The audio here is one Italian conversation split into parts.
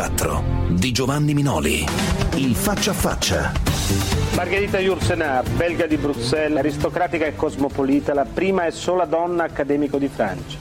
Mix 24 di Giovanni Minoli. Il faccia a faccia. Margherita Yourcenar, belga di Bruxelles, aristocratica e cosmopolita, la prima e sola donna accademico di Francia.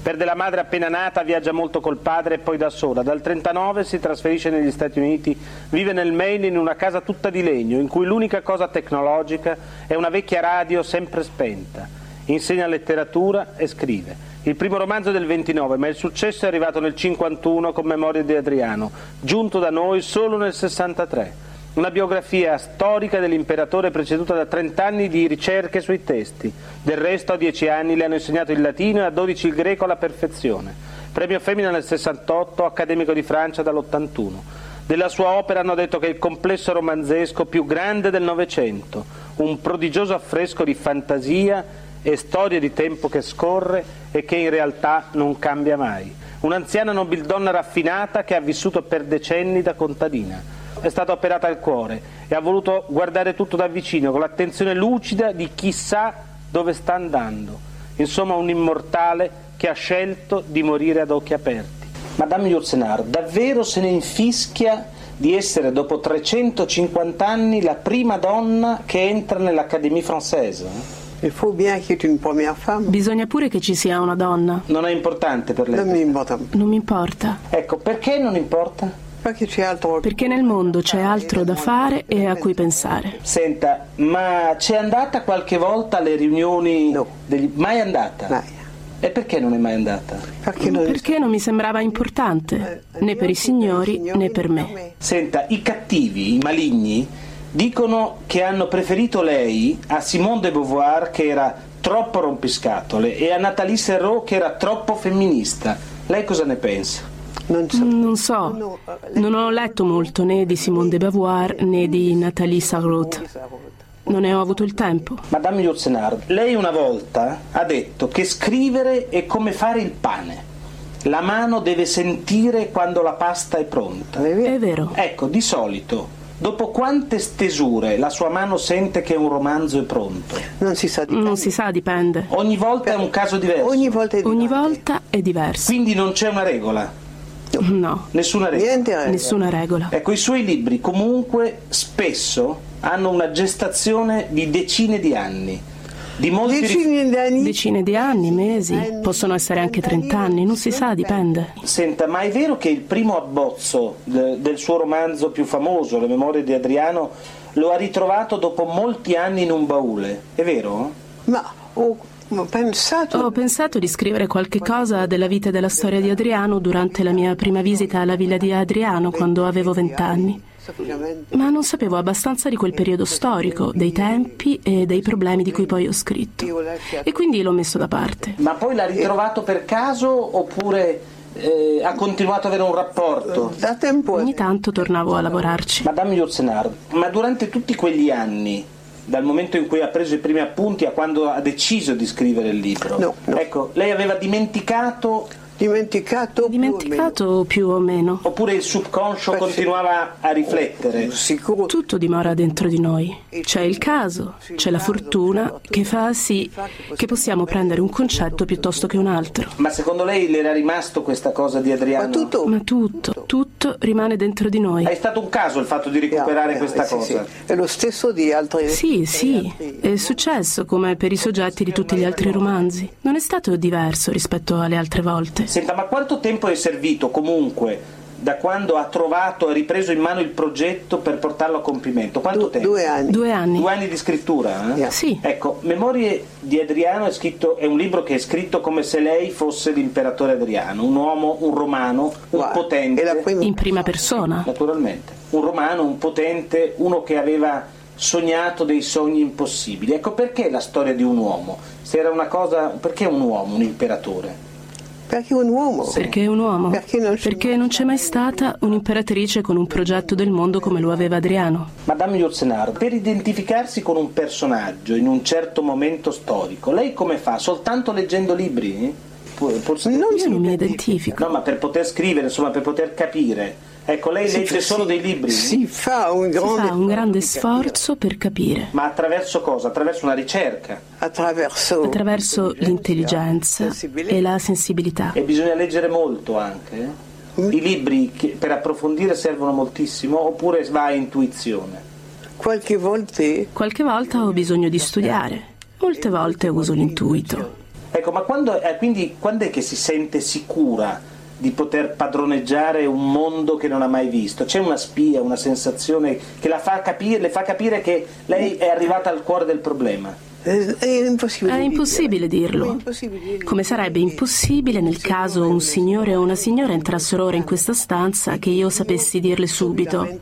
Perde la madre appena nata, viaggia molto col padre e poi da sola. Dal 39 si trasferisce negli Stati Uniti, vive nel Maine in una casa tutta di legno, in cui l'unica cosa tecnologica è una vecchia radio sempre spenta. Insegna letteratura e scrive. Il primo romanzo del 29, ma il successo è arrivato nel 51 con Memorie di Adriano, giunto da noi solo nel 63. Una biografia storica dell'imperatore preceduta da 30 anni di ricerche sui testi. Del resto a 10 anni le hanno insegnato il latino e a 12 il greco alla perfezione. Premio Femmina nel 68, accademico di Francia dall'81. Della sua opera hanno detto che è il complesso romanzesco più grande del Novecento, un prodigioso affresco di fantasia e storia di tempo che scorre e che in realtà non cambia mai. Un'anziana nobildonna raffinata che ha vissuto per decenni da contadina. È stata operata al cuore e ha voluto guardare tutto da vicino con l'attenzione lucida di chi sa dove sta andando. Insomma, un immortale che ha scelto di morire ad occhi aperti. Madame Yourcenar davvero se ne infischia di essere dopo 350 anni la prima donna che entra nell'Académie française? Bisogna pure che ci sia una donna. Non è importante per lei? Non mi importa. Non mi importa. Ecco, perché non importa? Perché nel mondo c'è altro da fare e a cui pensare. Senta, ma c'è andata qualche volta alle riunioni? No. Degli... Mai andata? Mai. E perché non è mai andata? Perché non, perché non mi sembrava importante, né per i signori né per me. Senta, i cattivi, i maligni, dicono che hanno preferito lei a Simone de Beauvoir che era troppo rompiscatole e a Nathalie Serrault che era troppo femminista. Lei cosa ne pensa? Non so. Non, so. non ho letto molto né di Simone de Beauvoir né di Nathalie Sarraute. Non ne ho avuto il tempo. Madame Yourcenar, lei una volta ha detto che scrivere è come fare il pane. La mano deve sentire quando la pasta è pronta. È vero. Ecco, di solito Dopo quante stesure la sua mano sente che un romanzo è pronto? Non si sa, dipende. Non si sa, dipende. Ogni volta è un caso diverso. Ogni volta è, Ogni volta è diverso. Quindi non c'è una regola. No. Nessuna regola. regola. Nessuna regola. Ecco, i suoi libri comunque spesso hanno una gestazione di decine di anni di molti decine di anni, decine di anni mesi, possono essere anche 30 anni, non si sa, dipende. Senta, ma è vero che il primo abbozzo de, del suo romanzo più famoso, Le memorie di Adriano, lo ha ritrovato dopo molti anni in un baule? È vero? Ma ho pensato... Ho pensato di scrivere qualche cosa della vita e della storia di Adriano durante la mia prima visita alla villa di Adriano quando avevo 20 anni. Ma non sapevo abbastanza di quel periodo storico, dei tempi e dei problemi di cui poi ho scritto. E quindi l'ho messo da parte. Ma poi l'ha ritrovato per caso oppure eh, ha continuato ad avere un rapporto? Da tempo. Ogni tanto tornavo a lavorarci. Madame Yourcenar, ma durante tutti quegli anni dal momento in cui ha preso i primi appunti a quando ha deciso di scrivere il libro. No, no. Ecco, lei aveva dimenticato Dimenticato, Dimenticato più, o meno. Oppure il subconscio Beh, continuava a riflettere? Sicuro. Tutto dimora dentro di noi. C'è il caso, c'è la fortuna che fa sì che possiamo prendere un concetto piuttosto che un altro. Ma secondo lei le era rimasto questa cosa di Adriano? Ma tutto, Ma tutto, tutto rimane dentro di noi. È stato un caso il fatto di recuperare yeah, questa yeah, cosa? Sì, sì. È lo stesso di altri. Sì, sì, è successo come per i soggetti di tutti gli altri romanzi. Non è stato diverso rispetto alle altre volte. Senta, ma quanto tempo è servito comunque da quando ha trovato e ripreso in mano il progetto per portarlo a compimento? Quanto du- tempo? Due anni. Due anni. Due anni di scrittura? Eh? Yeah. Sì. Ecco, Memorie di Adriano è, scritto, è, un libro che è scritto come se lei fosse l'imperatore Adriano, un uomo, un romano, un wow. potente. In prima persona. Naturalmente. Un romano, un potente, uno che aveva sognato dei sogni impossibili. Ecco perché la storia di un uomo? Se era una cosa, perché un uomo, un imperatore? Perché un uomo. Sì. Perché un uomo. Perché non, Perché non c'è mai stata un'imperatrice con un progetto del mondo come lo aveva Adriano. Madame Yourcenar, per identificarsi con un personaggio in un certo momento storico, lei come fa? Soltanto leggendo libri? Forse non io non mi identifico. No, ma per poter scrivere, insomma, per poter capire. Ecco, lei si legge solo dei libri? Si fa un grande, fa un grande sforzo per capire. Ma attraverso cosa? Attraverso una ricerca? Attraverso, attraverso l'intelligenza e la sensibilità. E bisogna leggere molto anche? I libri che per approfondire servono moltissimo oppure va a intuizione? Qualche volta... Qualche volta ho bisogno di studiare, molte volte uso l'intuito. Ecco, ma quando, eh, quindi quando è che si sente sicura di poter padroneggiare un mondo che non ha mai visto? C'è una spia, una sensazione che fa capire, le fa capire che lei è arrivata al cuore del problema? È impossibile, è impossibile dirlo. Come sarebbe impossibile nel caso un signore o una signora entrassero ora in questa stanza che io sapessi dirle subito.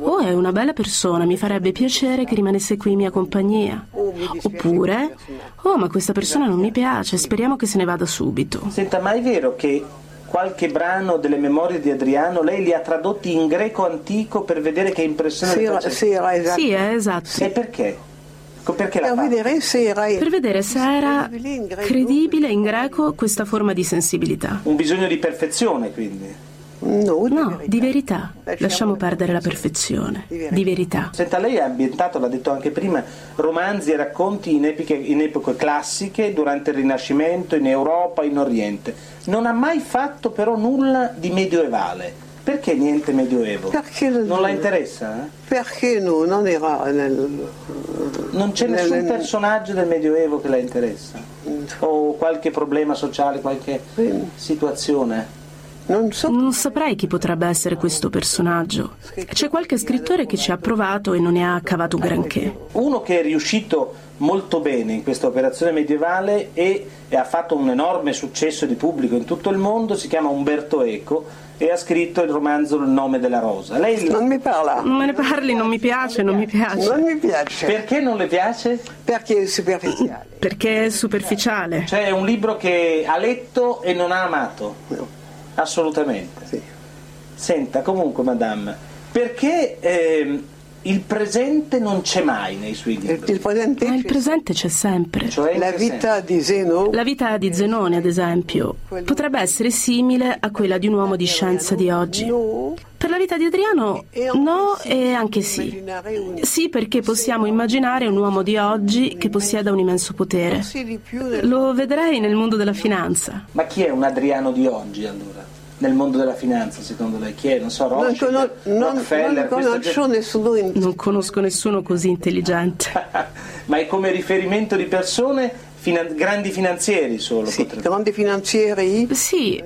Oh, è una bella persona, mi farebbe piacere che rimanesse qui in mia compagnia. Oppure, oh, ma questa persona non mi piace, speriamo che se ne vada subito. Senta, ma è vero che qualche brano delle memorie di Adriano lei li ha tradotti in greco antico per vedere che impressione sì, faceva? Sì, esatto. Sì, è esatto. E perché? Perché per vedere, se era, per vedere se era credibile in greco questa forma di sensibilità. Un bisogno di perfezione, quindi. No, di, no, verità. di verità. Lasciamo perdere la perfezione. Di verità. Senta, lei ha ambientato, l'ha detto anche prima, romanzi e racconti in, epiche, in epoche classiche, durante il Rinascimento, in Europa, in Oriente. Non ha mai fatto però nulla di medioevale. Perché niente medioevo? Perché non la interessa? Eh? Perché no? Non era nel... Non c'è nessun nel... personaggio del medioevo che la interessa? O qualche problema sociale, qualche situazione? Non, so. non saprei chi potrebbe essere questo personaggio. C'è qualche scrittore che ci ha provato e non ne ha cavato granché. Uno che è riuscito molto bene in questa operazione medievale e, e ha fatto un enorme successo di pubblico in tutto il mondo si chiama Umberto Eco e ha scritto il romanzo Il nome della rosa. Lei non mi parla. Non me ne parli, non mi piace, non mi piace. Non mi piace. Perché non le piace? Perché è superficiale. Perché è superficiale. Cioè è un libro che ha letto e non ha amato. No. Assolutamente. Sì. Senta, comunque, madame, perché eh, il presente non c'è mai nei suoi libri? Il presente, Ma il presente c'è sempre. Cioè, la vita di Zeno. La vita di Zenone, ad esempio, potrebbe essere simile a quella di un uomo di scienza di oggi. Per la vita di Adriano no e anche sì. Sì perché possiamo immaginare un uomo di oggi che possieda un immenso potere. Lo vedrei nel mondo della finanza. Ma chi è un Adriano di oggi allora? Nel mondo della finanza, secondo lei? Chi è? Non so, Rothschild, non, non, Rockefeller? non conosco nessuno. In... Non conosco nessuno così intelligente. Ma è come riferimento di persone Finan- grandi finanzieri solo sì, grandi finanzieri sì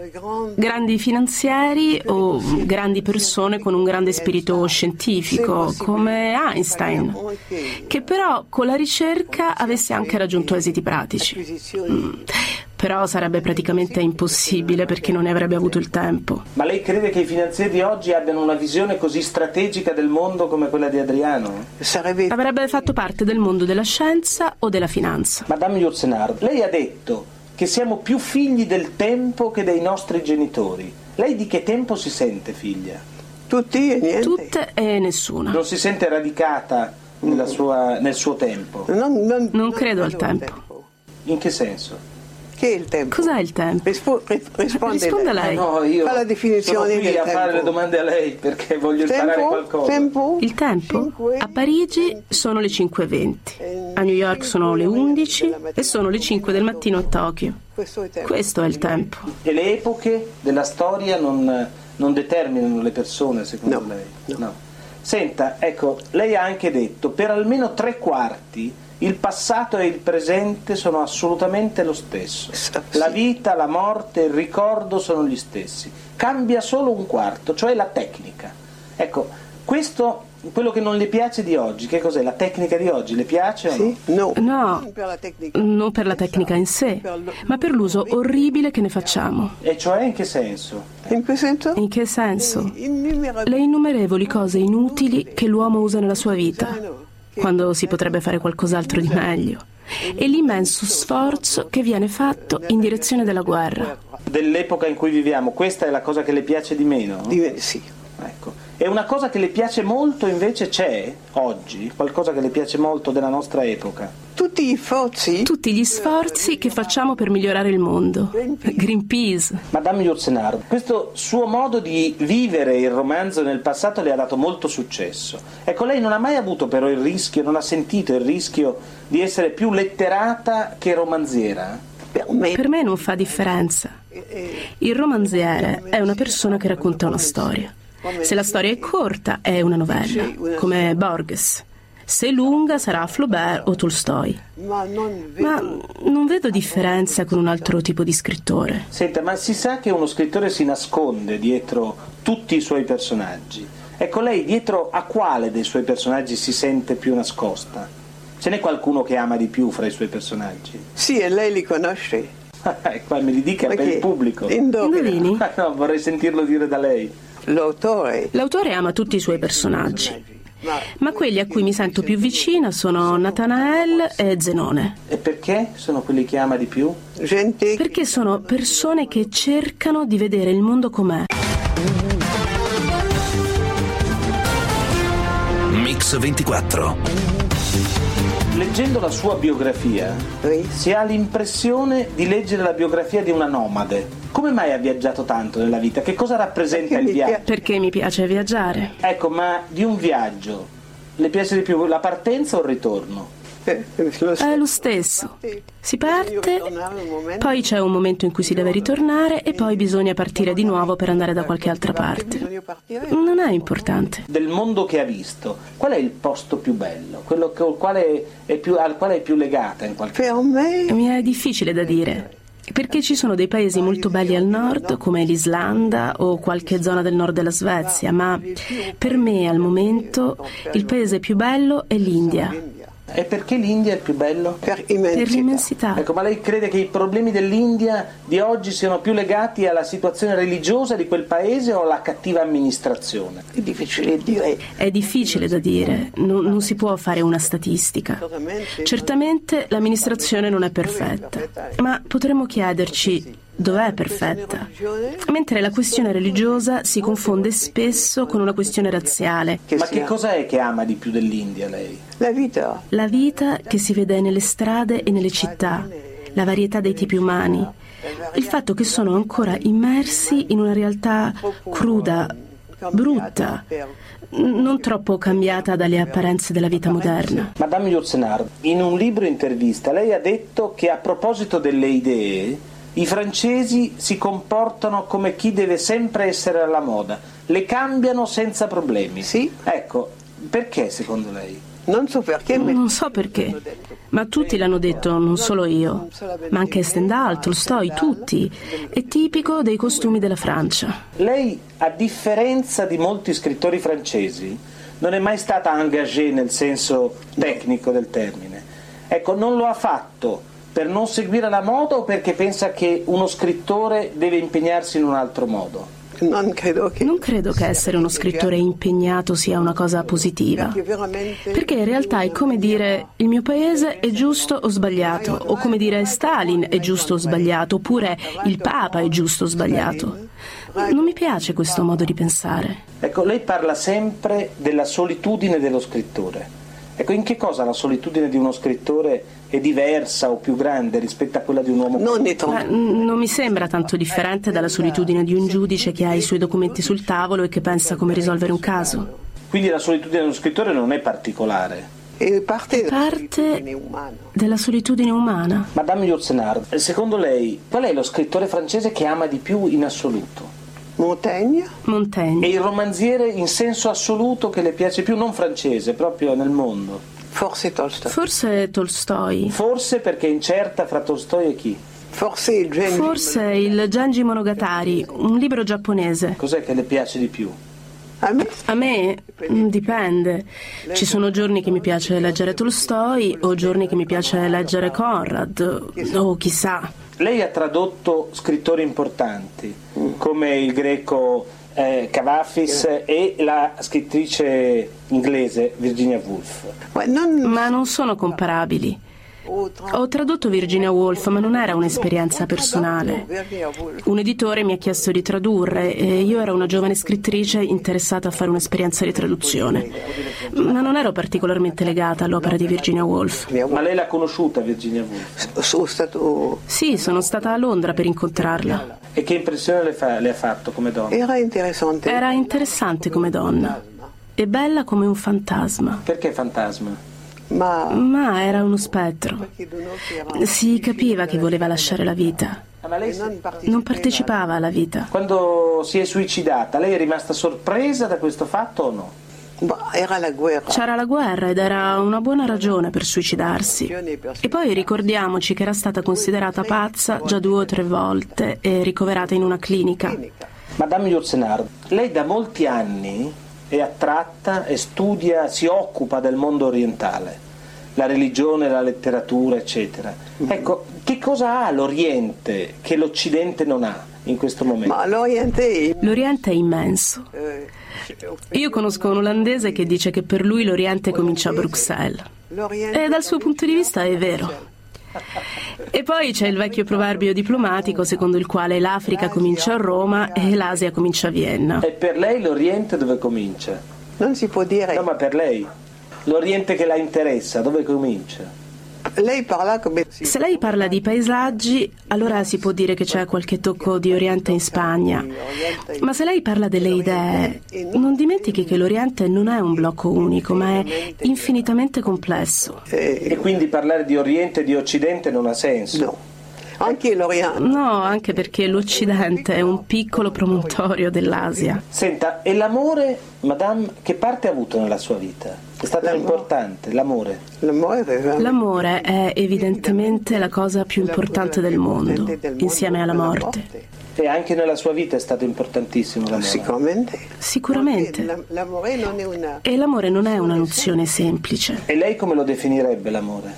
grandi finanzieri o grandi persone con un grande spirito scientifico come Einstein che però con la ricerca avesse anche raggiunto esiti pratici mm. Però sarebbe praticamente impossibile perché non ne avrebbe avuto il tempo ma lei crede che i finanzieri oggi abbiano una visione così strategica del mondo come quella di Adriano? Sarebbe... avrebbe fatto parte del mondo della scienza o della finanza Madame Yourcenar, lei ha detto che siamo più figli del tempo che dei nostri genitori. Lei di che tempo si sente figlia? Tutti e niente. Tutte e nessuna. Non si sente radicata sua, nel suo tempo? Non, non, non credo al tempo. tempo. In che senso? Che è il tempo? Cos'è il tempo? Rispo- risponde Risponda lei. Eh no, io Fa la definizione sono qui del a tempo. fare le domande a lei perché voglio imparare Tempo? qualcosa. Tempo? Il tempo? Cinque. A Parigi sono le 5.20, a New York sono le 11 e sono le 5 del mattino a Tokyo. Questo è il tempo. Questo è il tempo. E le epoche della storia non, non determinano le persone, secondo No, lei? no. Senta, ecco, lei ha anche detto per almeno tre quarti il passato e il presente sono assolutamente lo stesso. Sì. La vita, la morte, il ricordo sono gli stessi. Cambia solo un quarto, cioè la tecnica. Ecco, questo quello che non le piace di oggi, che cos'è? La tecnica di oggi le piace o Sì? No. No, Non per la tecnica. non per la tecnica in sé, ma per l'uso orribile che ne facciamo. E cioè in che senso? In che senso? In che senso? Le innumerevoli cose inutili che l'uomo usa nella sua vita, che- quando si potrebbe fare qualcos'altro di meglio, e l'immenso sforzo che viene fatto in direzione della guerra. Dell'epoca in cui viviamo, questa è la cosa che le piace di meno? Di- Sì. Ecco. E una cosa che le piace molto invece c'è oggi, qualcosa che le piace molto della nostra epoca. Tutti gli sforzi Tutti gli sforzi che facciamo per migliorare il mondo. Greenpeace. Madame Yourcenar, questo suo modo di vivere il romanzo nel passato le ha dato molto successo. Ecco, lei non ha mai avuto però il rischio, non ha sentito il rischio di essere più letterata che romanziera? Per me non fa differenza. Il romanziere è una persona che racconta una storia. Se la storia è corta è una novella, come Borges. Se è lunga sarà Flaubert o Tolstoi. Ma non vedo differenza con un altro tipo di scrittore. Senta, ma si sa che uno scrittore si nasconde dietro tutti i suoi personaggi. Ecco, lei dietro a quale dei suoi personaggi si sente più nascosta? Ce n'è qualcuno che ama di più fra i suoi personaggi? Sì, e lei li conosce. ecco, me li dica per il pubblico. Indovini? no, vorrei sentirlo dire da lei. L'autore. L'autore ama tutti i suoi personaggi. Ma quelli a cui mi sento più vicina sono Nathanael e Zenone. E perché sono quelli che ama di più? Gente. Perché sono persone che cercano di vedere il mondo com'è. Mix 24. Leggendo la sua biografia, si ha l'impressione di leggere la biografia di una nomade. Come mai ha viaggiato tanto nella vita? Che cosa rappresenta Perché il viaggio? Perché mi piace viaggiare. Ecco, ma di un viaggio le piace di più la partenza o il ritorno? Eh, lo È lo stesso. Si parte, poi c'è un momento in cui si deve ritornare e poi bisogna partire di nuovo per andare da qualche altra parte. Non è importante. Del mondo che ha visto, qual è il posto più bello? Quello col quale è più, al quale è più legata in qualche Per me, Mi è difficile da dire. Perché ci sono dei paesi molto belli al nord, come l'Islanda o qualche zona del nord della Svezia, ma per me al momento il paese più bello è l'India, E perché l'India è il più bello? per per immensità. l'immensità. Ecco, ma lei crede che i problemi dell'India di oggi siano più legati alla situazione religiosa di quel paese o alla cattiva amministrazione? È difficile dire. È difficile da dire, non, non si può fare una statistica. Certamente l'amministrazione non è perfetta, ma potremmo chiederci dov'è perfetta. Mentre la questione religiosa si confonde spesso con una questione razziale. Ma che cosa è che ama di più dell'India lei? la vita. La vita che si vede nelle strade e nelle città, la varietà dei tipi umani, il fatto che sono ancora immersi in una realtà cruda, brutta, non troppo cambiata dalle apparenze della vita moderna. Madame Yourcenar, in un libro intervista lei ha detto che a proposito delle idee i francesi si comportano come chi deve sempre essere alla moda, le cambiano senza problemi. Sì. Ecco, perché secondo lei? Non so perché, Non so perché, ma tutti l'hanno detto, non solo io, ma anche Stendhal, Tolstoi, tutti. È tipico dei costumi della Francia. Lei, a differenza di molti scrittori francesi, non è mai stata engagée nel senso tecnico del termine. Ecco, non lo ha fatto per non seguire la moda o perché pensa che uno scrittore deve impegnarsi in un altro modo? non credo che... Non credo che essere uno scrittore impegnato sia una cosa positiva. Perché in realtà è come dire il mio paese è giusto o sbagliato, o come dire Stalin è giusto o sbagliato, oppure il Papa è giusto o sbagliato. Non mi piace questo modo di pensare. Ecco, lei parla sempre della solitudine dello scrittore. Ecco, in che cosa la solitudine di uno scrittore è diversa o più grande rispetto a quella di un uomo Non Ma non mi sembra tanto differente dalla solitudine di un giudice che ha i suoi documenti sul tavolo e che pensa come risolvere un caso. Quindi la solitudine dello scrittore non è particolare. È parte, Parte della solitudine umana. Madame Yourcenar, secondo lei qual è lo scrittore francese che ama di più in assoluto? Montaigne, E Montaigne. il romanziere in senso assoluto che le piace più, non francese, proprio nel mondo? forse Tolstoi. Forse Tolstoi. Forse perché è incerta fra Tolstoi e chi? Forse il genio. Forse il Genji Monogatari, un libro giapponese. Cos'è che le piace di più? A me mm, dipende. Ci sono giorni che mi piace leggere Tolstoi o giorni che mi piace leggere Conrad o chissà. Lei ha tradotto scrittori importanti come il greco eh, Cavafis e la scrittrice inglese Virginia Woolf. Ma non sono comparabili. Ho tradotto Virginia Woolf, ma non era un'esperienza personale. Un editore mi ha chiesto di tradurre e io ero una giovane scrittrice interessata a fare un'esperienza di traduzione. Ma non ero particolarmente legata all'opera di Virginia Woolf. Ma lei l'ha conosciuta Virginia Woolf? Sì, sono stata a Londra per incontrarla. E che impressione le, fa- le ha fatto come donna? Era interessante. Era interessante come donna e bella come un fantasma. Perché fantasma? Ma... Ma era uno spettro. Si capiva che voleva lasciare la vita. Non partecipava alla vita. Quando si è suicidata, lei è rimasta sorpresa da questo fatto o no? Era la guerra. C'era la guerra ed era una buona ragione per suicidarsi. E poi ricordiamoci che era stata considerata pazza già due o tre volte e ricoverata in una clinica. Madame Yourcenar, lei da molti anni è attratta e studia, si occupa del mondo orientale, la religione, la letteratura, eccetera. Ecco, che cosa ha l'Oriente che l'Occidente non ha in questo momento? Ma l'Oriente, L'Oriente è immenso. Io conosco un olandese che dice che per lui l'Oriente comincia a Bruxelles. E dal suo punto di vista è vero. E poi c'è il vecchio proverbio diplomatico secondo il quale l'Africa comincia a Roma e l'Asia comincia a Vienna. E per lei l'Oriente dove comincia? non si può dire. No, ma per lei? L'Oriente che la interessa, dove comincia? Lei parla come Se lei parla di paesaggi, allora si può dire che c'è qualche tocco di Oriente in Spagna. Ma se lei parla delle idee, non dimentichi che l'Oriente non è un blocco unico, ma è infinitamente complesso. E quindi parlare di Oriente e di Occidente non ha senso? No. Anche l'Oriente. No, anche perché l'Occidente è un piccolo promontorio dell'Asia. Senta, e l'amore, madame, che parte ha avuto nella sua vita? È stato L'amore. importante, l'amore. L'amore è evidentemente la cosa più importante del mondo, insieme alla morte. E anche nella sua vita è stato importantissimo l'amore. Sicuramente. Sicuramente. L'am- L'amore non è una. E l'amore non è una nozione semplice. E lei come lo definirebbe l'amore?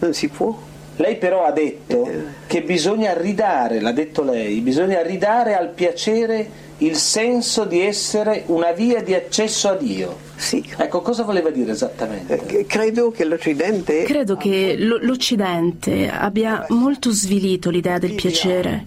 Non si può. Lei però ha detto che bisogna ridare, l'ha detto lei, bisogna ridare al piacere il senso di essere una via di accesso a Dio. Sì. Ecco, cosa voleva dire esattamente? Eh, Credo che l'Occidente. Credo che lo- l'Occidente abbia molto svilito l'idea del piacere,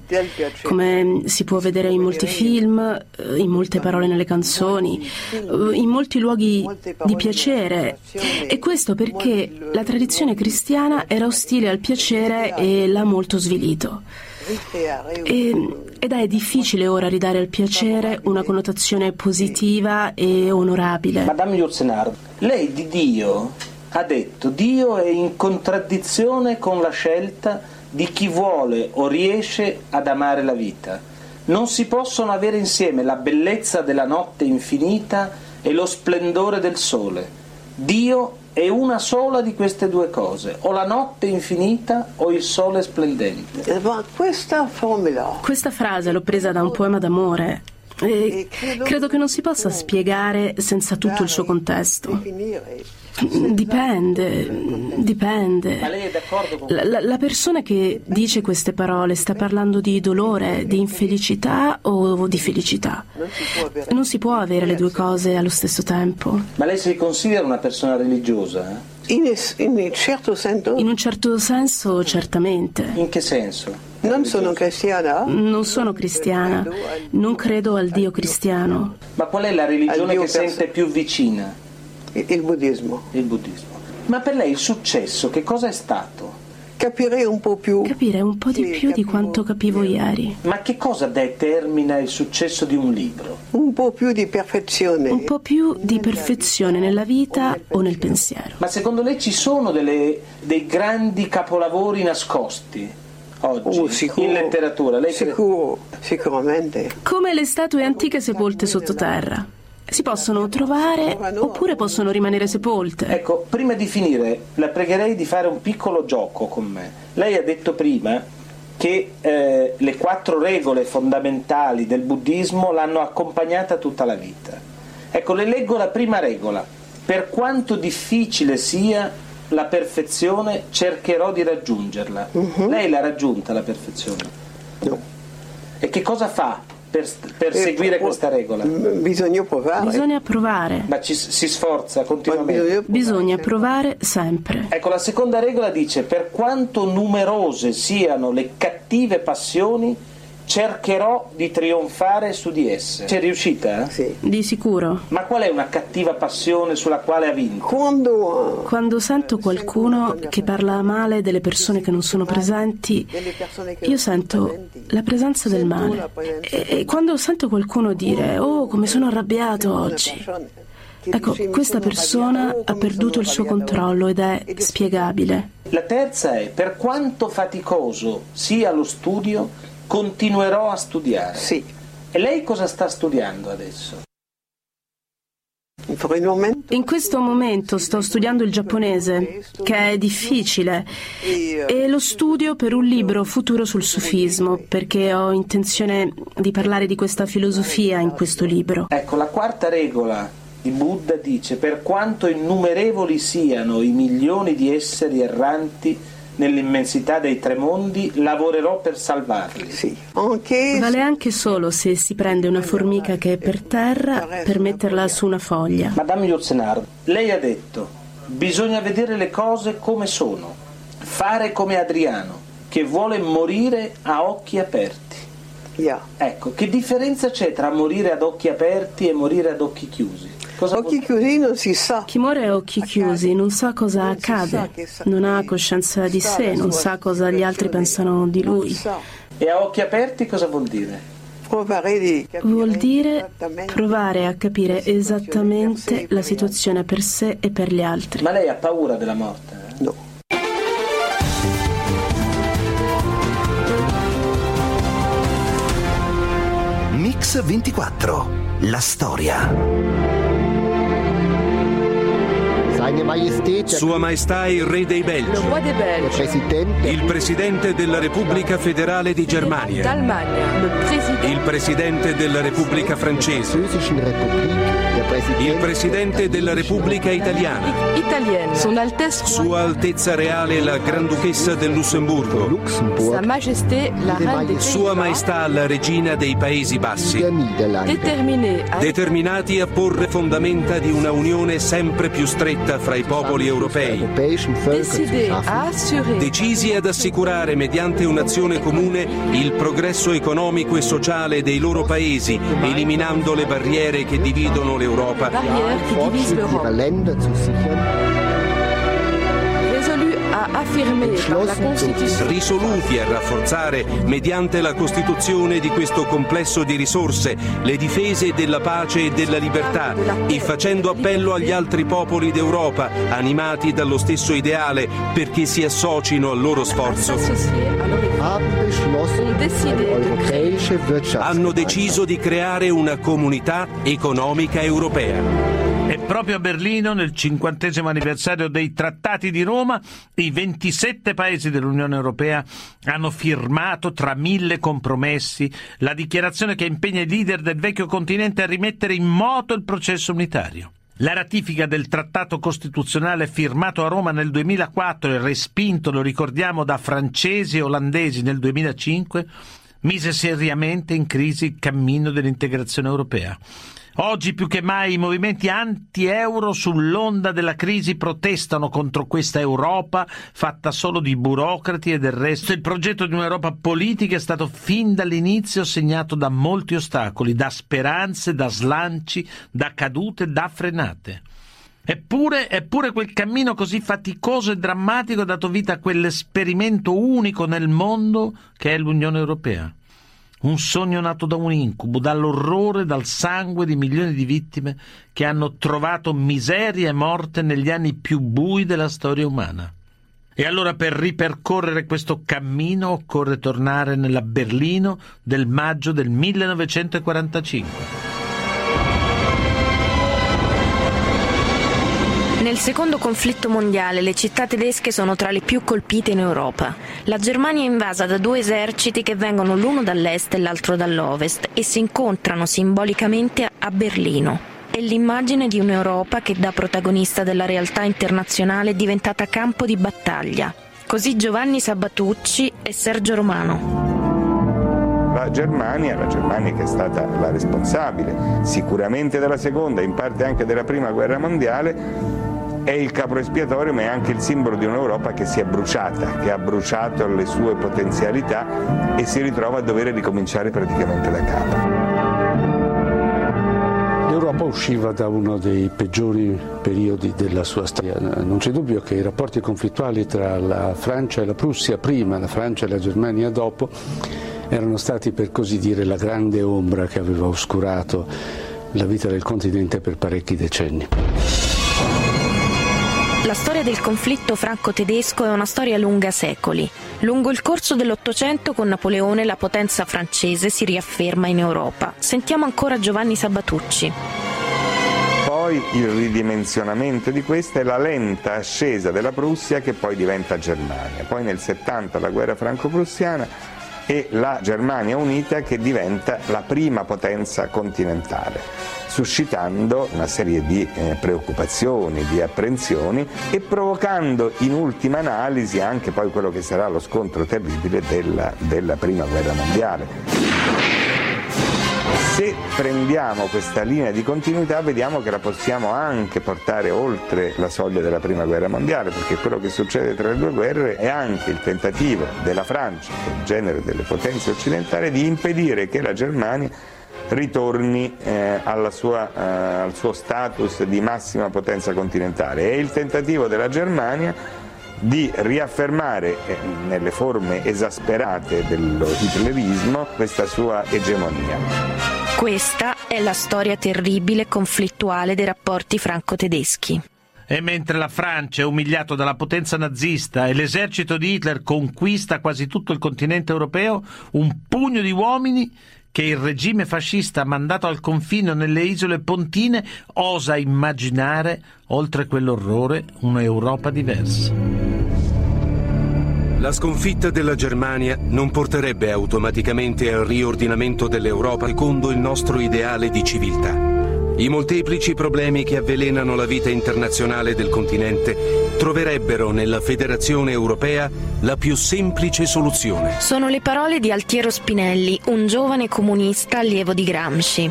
come si può vedere in molti film, eh, in molte parole nelle canzoni, eh, in molti luoghi di piacere. E questo perché la tradizione cristiana era ostile al piacere e l'ha molto svilito. E- ed è difficile ora ridare al piacere una connotazione positiva e onorabile. Madame Yourcenar, lei di Dio ha detto Dio è in contraddizione con la scelta di chi vuole o riesce ad amare la vita. Non si possono avere insieme la bellezza della notte infinita e lo splendore del sole. Dio è una sola di queste due cose, o la notte infinita o il sole splendente. Eh, Ma questa formula. Questa frase l'ho presa da un poema d'amore e credo che non si possa spiegare senza tutto il suo contesto. Dipende, dipende. Ma lei è d'accordo con La, la- la persona che dice queste parole sta parlando di dolore, di infelicità o di felicità? Non si può avere. Non si può avere le due cose allo stesso tempo. Ma lei si considera una persona religiosa? eh? In, in un certo senso, In un certo senso, certamente. In che senso? non sono cristiana. Non sono cristiana, non credo al Dio cristiano. Ma qual è la religione che sente più vicina? Il buddismo. Il buddismo. Ma per lei il successo che cosa è stato? Capire un po' più. Capire un po' di Sì, più di quanto capivo ieri. Ma che cosa determina il successo di un libro? Un po' più di perfezione. Un po' più di perfezione nella vita o nel pensiero. Ma secondo lei ci sono delle- dei grandi capolavori nascosti oggi Oh, sicuro. in letteratura? Lei crede- Sicuro, sicuramente. Come le statue antiche sepolte sottoterra. Si possono trovare oppure possono rimanere sepolte. Ecco, prima di finire, la pregherei di fare un piccolo gioco con me. Lei ha detto prima che eh, le quattro regole fondamentali del buddismo l'hanno accompagnata tutta la vita. Ecco, le leggo la prima regola. Per quanto difficile sia la perfezione, cercherò di raggiungerla. Lei l'ha raggiunta la perfezione. No. E che cosa fa per, per seguire Eh, questa regola? Bisogna provare. Bisogna provare. Ma ci- si sforza Ma continuamente. bisogna provare. Bisogna provare sempre. Ecco, la seconda regola dice, per quanto numerose siano le cattive passioni, cercherò di trionfare su di esse. C'è riuscita? eh? Sì. Di sicuro. Ma qual è una cattiva passione sulla quale ha vinto? Quando Quando sento qualcuno che parla male delle persone che non sono presenti, io sento la presenza del male. E, e quando sento qualcuno dire, oh, come sono arrabbiato oggi. Ecco, questa persona ha perduto il suo controllo ed è spiegabile. La terza è, per quanto faticoso sia lo studio, continuerò a studiare. Sì. E lei cosa sta studiando adesso? In questo momento sto studiando il giapponese, che è difficile, e lo studio per un libro futuro sul sufismo, perché ho intenzione di parlare di questa filosofia in questo libro. Ecco, la quarta regola di Buddha dice, per quanto innumerevoli siano i milioni di esseri erranti, nell'immensità dei tre mondi, lavorerò per salvarli. Sì. Vale anche solo se si prende una formica che è per terra per metterla su una foglia. Madame Yourcenar, lei ha detto, bisogna vedere le cose come sono, fare come Adriano, che vuole morire a occhi aperti. Yeah. Ecco, che differenza c'è tra morire ad occhi aperti e morire ad occhi chiusi? Cosa occhi chiusi non si sa. Chi muore a occhi chiusi non sa cosa accade, non ha coscienza di sé, non sa cosa gli altri pensano di lui. E a occhi aperti cosa vuol dire? Vuol dire provare a capire esattamente la situazione per sé e per gli altri. Ma lei ha paura della morte? Eh? No. Mix 24. La storia. Sua Maestà il Re dei Belgi, il Presidente. Della Repubblica Federale di Germania, il Presidente della Repubblica Francese, il Presidente della Repubblica. Italiana, Sua Altezza Reale la Granduchessa del Lussemburgo, Sua Maestà la Regina dei Paesi Bassi, determinati a porre fondamenta di una unione sempre più stretta fra i popoli europei, decisi ad assicurare mediante un'azione comune il progresso economico e sociale dei loro paesi, eliminando le barriere che dividono l'Europa. Qui divise l'Europe. risoluti a rafforzare mediante la costituzione di questo complesso di risorse le difese della pace e della libertà e facendo appello agli altri popoli d'Europa animati dallo stesso ideale perché si associno al loro sforzo. Hanno deciso di creare una comunità economica europea. Proprio a Berlino, nel cinquantesimo anniversario dei Trattati di Roma, i 27 paesi dell'Unione Europea hanno firmato tra mille compromessi la dichiarazione che impegna i leader del vecchio continente a rimettere in moto il processo unitario. La ratifica del trattato costituzionale firmato a Roma nel 2004 e respinto, lo ricordiamo, da francesi e olandesi nel 2005, mise seriamente in crisi il cammino dell'integrazione europea. Oggi più che mai i movimenti anti-euro sull'onda della crisi protestano contro questa Europa fatta solo di burocrati e del resto il progetto di un'Europa politica è stato fin dall'inizio segnato da molti ostacoli, da speranze, da slanci, da cadute, da frenate. Eppure, eppure quel cammino così faticoso e drammatico ha dato vita a quell'esperimento unico nel mondo che è l'Unione Europea. Un sogno nato da un incubo, dall'orrore, dal sangue di milioni di vittime che hanno trovato miseria e morte negli anni più bui della storia umana. E allora per ripercorrere questo cammino occorre tornare nella Berlino del maggio del 1945. Nel secondo conflitto mondiale le città tedesche sono tra le più colpite in Europa. La Germania è invasa da due eserciti che vengono l'uno dall'est e l'altro dall'ovest e si incontrano simbolicamente a Berlino. È l'immagine di un'Europa che da protagonista della realtà internazionale è diventata campo di battaglia. Così Giovanni Sabatucci e Sergio Romano. La Germania, la Germania che è stata la responsabile sicuramente della seconda, in parte anche della prima guerra mondiale, è il capro espiatorio ma è anche il simbolo di un'Europa che si è bruciata, che ha bruciato le sue potenzialità e si ritrova a dover ricominciare praticamente da capo. L'Europa usciva da uno dei peggiori periodi della sua storia. Non c'è dubbio che i rapporti conflittuali tra la Francia e la Prussia prima, la Francia e la Germania dopo, erano stati per così dire la grande ombra che aveva oscurato la vita del continente per parecchi decenni. La storia del conflitto franco-tedesco è una storia lunga secoli. Lungo il corso dell'Ottocento con Napoleone la potenza francese si riafferma in Europa. Sentiamo ancora Giovanni Sabatucci poi il ridimensionamento di questa e la lenta ascesa della Prussia che poi diventa Germania. Poi nel 70 la guerra franco-prussiana e la Germania unita che diventa la prima potenza continentale, suscitando una serie di eh, preoccupazioni, di apprensioni e provocando in ultima analisi anche poi quello che sarà lo scontro terribile della, della prima guerra mondiale. Se prendiamo questa linea di continuità vediamo che la possiamo anche portare oltre la soglia della prima guerra mondiale, perché quello che succede tra le due guerre è anche il tentativo della Francia, in genere delle potenze occidentali, di impedire che la Germania ritorni eh, sua, eh, al suo status di massima potenza continentale. È il tentativo della Germania di riaffermare eh, nelle forme esasperate dello hitlerismo questa sua egemonia. Questa è la storia terribile e conflittuale dei rapporti franco-tedeschi. E mentre la Francia è umiliata dalla potenza nazista e l'esercito di Hitler conquista quasi tutto il continente europeo, un pugno di uomini che il regime fascista ha mandato al confine nelle isole pontine osa immaginare, oltre quell'orrore, un'Europa diversa. La sconfitta della Germania non porterebbe automaticamente al riordinamento dell'Europa secondo il nostro ideale di civiltà. I molteplici problemi che avvelenano la vita internazionale del continente troverebbero nella Federazione Europea la più semplice soluzione. Sono le parole di Altiero Spinelli, un giovane comunista allievo di Gramsci.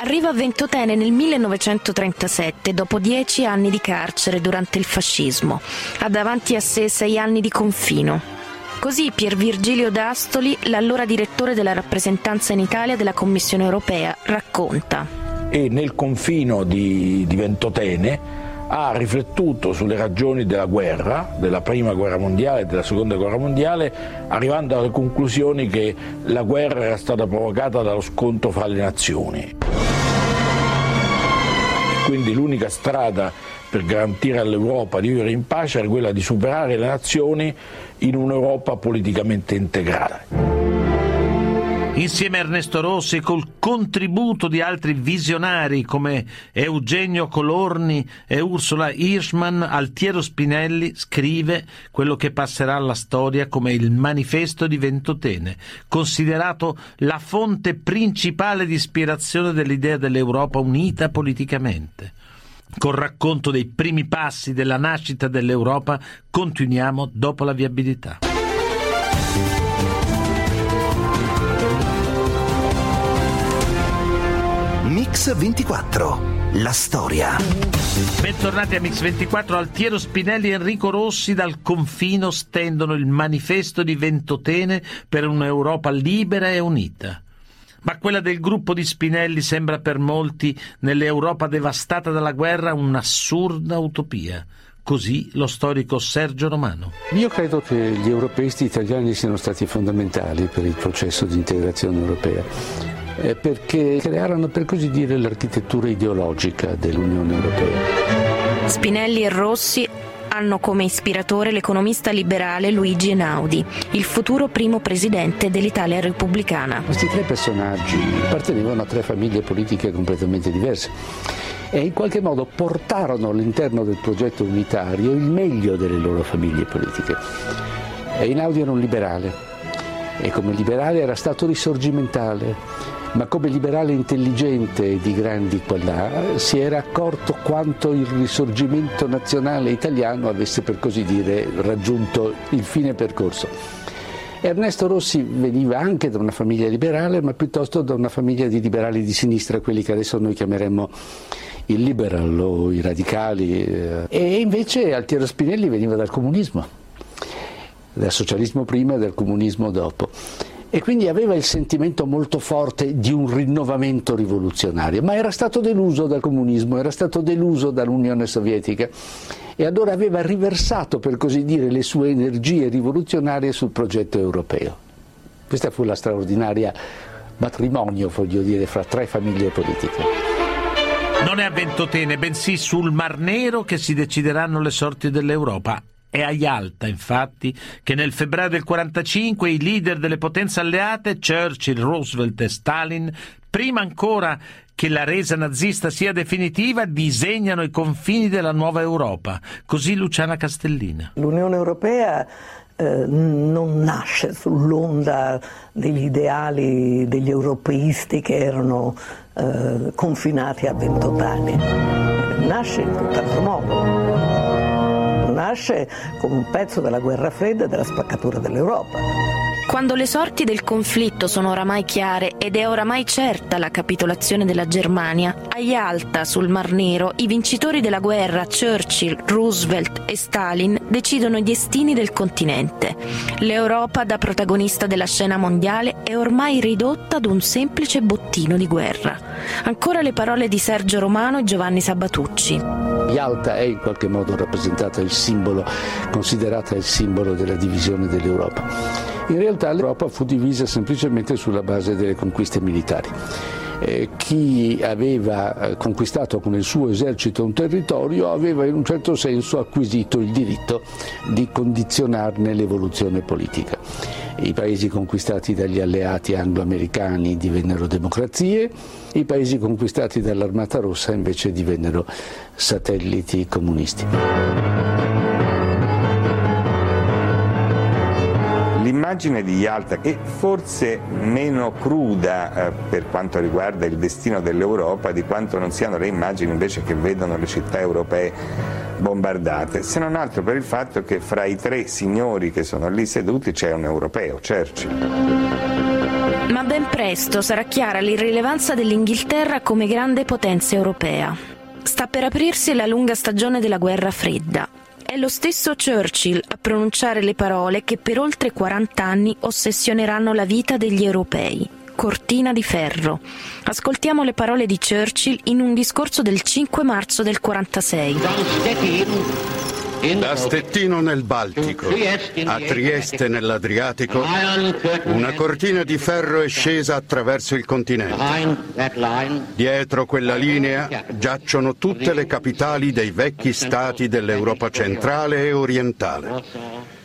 Arriva a Ventotene nel 1937, dopo dieci anni di carcere durante il fascismo. Ha davanti a sé sei anni di confino. Così Pier Virgilio D'Astoli, l'allora direttore della rappresentanza in Italia della Commissione europea, racconta. E nel confino di, di Ventotene ha riflettuto sulle ragioni della guerra, della prima guerra mondiale e della seconda guerra mondiale, arrivando alle conclusioni che la guerra era stata provocata dallo scontro fra le nazioni. Quindi l'unica strada per garantire all'Europa di vivere in pace era quella di superare le nazioni in un'Europa politicamente integrata. Insieme a Ernesto Rossi col contributo di altri visionari come Eugenio Colorni e Ursula Hirschman, Altiero Spinelli scrive quello che passerà alla storia come il manifesto di Ventotene, considerato la fonte principale di ispirazione dell'idea dell'Europa unita politicamente. Col racconto dei primi passi della nascita dell'Europa continuiamo dopo la viabilità. Mix 24. La storia. Bentornati a Mix 24. Altiero Spinelli e Enrico Rossi dal confino stendono il manifesto di Ventotene per un'Europa libera e unita. Ma quella del gruppo di Spinelli sembra per molti, nell'Europa devastata dalla guerra, un'assurda utopia. Così lo storico Sergio Romano. Io credo che gli europeisti italiani siano stati fondamentali per il processo di integrazione europea eh, perché crearono per così dire l'architettura ideologica dell'Unione Europea. Spinelli e Rossi hanno come ispiratore l'economista liberale Luigi Einaudi, il futuro primo presidente dell'Italia repubblicana. Questi tre personaggi appartenevano a tre famiglie politiche completamente diverse e in qualche modo portarono all'interno del progetto unitario il meglio delle loro famiglie politiche. Einaudi era un liberale e come liberale era stato risorgimentale ma come liberale intelligente e di grandi qualità si era accorto quanto il risorgimento nazionale italiano avesse per così dire raggiunto il fine percorso. Ernesto Rossi veniva anche da una famiglia liberale, ma piuttosto da una famiglia di liberali di sinistra, quelli che adesso noi chiameremmo il liberal o i radicali. Eh. E invece Altiero Spinelli veniva dal comunismo, dal socialismo prima e dal comunismo dopo e quindi aveva il sentimento molto forte di un rinnovamento rivoluzionario, ma era stato deluso dal comunismo, era stato deluso dall'Unione Sovietica e allora aveva riversato, per così dire, le sue energie rivoluzionarie sul progetto europeo. Questa fu la straordinaria matrimonio, voglio dire, fra tre famiglie politiche. Non è a Ventotene, bensì sul Mar Nero che si decideranno le sorti dell'Europa. È a Yalta, infatti, che nel febbraio del 1945 i leader delle potenze alleate, Churchill, Roosevelt e Stalin, prima ancora che la resa nazista sia definitiva, disegnano i confini della nuova Europa. Così Luciana Castellina. L'Unione Europea eh, non nasce sull'onda degli ideali degli europeisti che erano eh, confinati a 28 anni, nasce in tutt'altro modo, nasce come un pezzo della guerra fredda e della spaccatura dell'Europa. Quando le sorti del conflitto sono oramai chiare ed è oramai certa la capitolazione della Germania, a Yalta, sul Mar Nero, i vincitori della guerra, Churchill, Roosevelt e Stalin, decidono i destini del continente. L'Europa, da protagonista della scena mondiale, è ormai ridotta ad un semplice bottino di guerra. Ancora le parole di Sergio Romano e Giovanni Sabatucci. Yalta è in qualche modo rappresentata il simbolo, considerata il simbolo della divisione dell'Europa. In realtà l'Europa fu divisa semplicemente sulla base delle conquiste militari. Eh, chi aveva eh, conquistato con il suo esercito un territorio aveva in un certo senso acquisito il diritto di condizionarne l'evoluzione politica. I paesi conquistati dagli alleati anglo-americani divennero democrazie, i paesi conquistati dall'Armata Rossa invece divennero satelliti comunisti. L'immagine di Yalta è forse meno cruda eh, per quanto riguarda il destino dell'Europa di quanto non siano le immagini invece che vedono le città europee bombardate, se non altro per il fatto che fra i tre signori che sono lì seduti c'è un europeo, Churchill. Ma ben presto sarà chiara l'irrilevanza dell'Inghilterra come grande potenza europea. Sta per aprirsi la lunga stagione della guerra fredda è lo stesso Churchill a pronunciare le parole che per oltre 40 anni ossessioneranno la vita degli europei. Cortina di ferro. Ascoltiamo le parole di Churchill in un discorso del 5 marzo del 46. Da Stettino nel Baltico a Trieste nell'Adriatico, una cortina di ferro è scesa attraverso il continente. Dietro quella linea giacciono tutte le capitali dei vecchi stati dell'Europa centrale e orientale.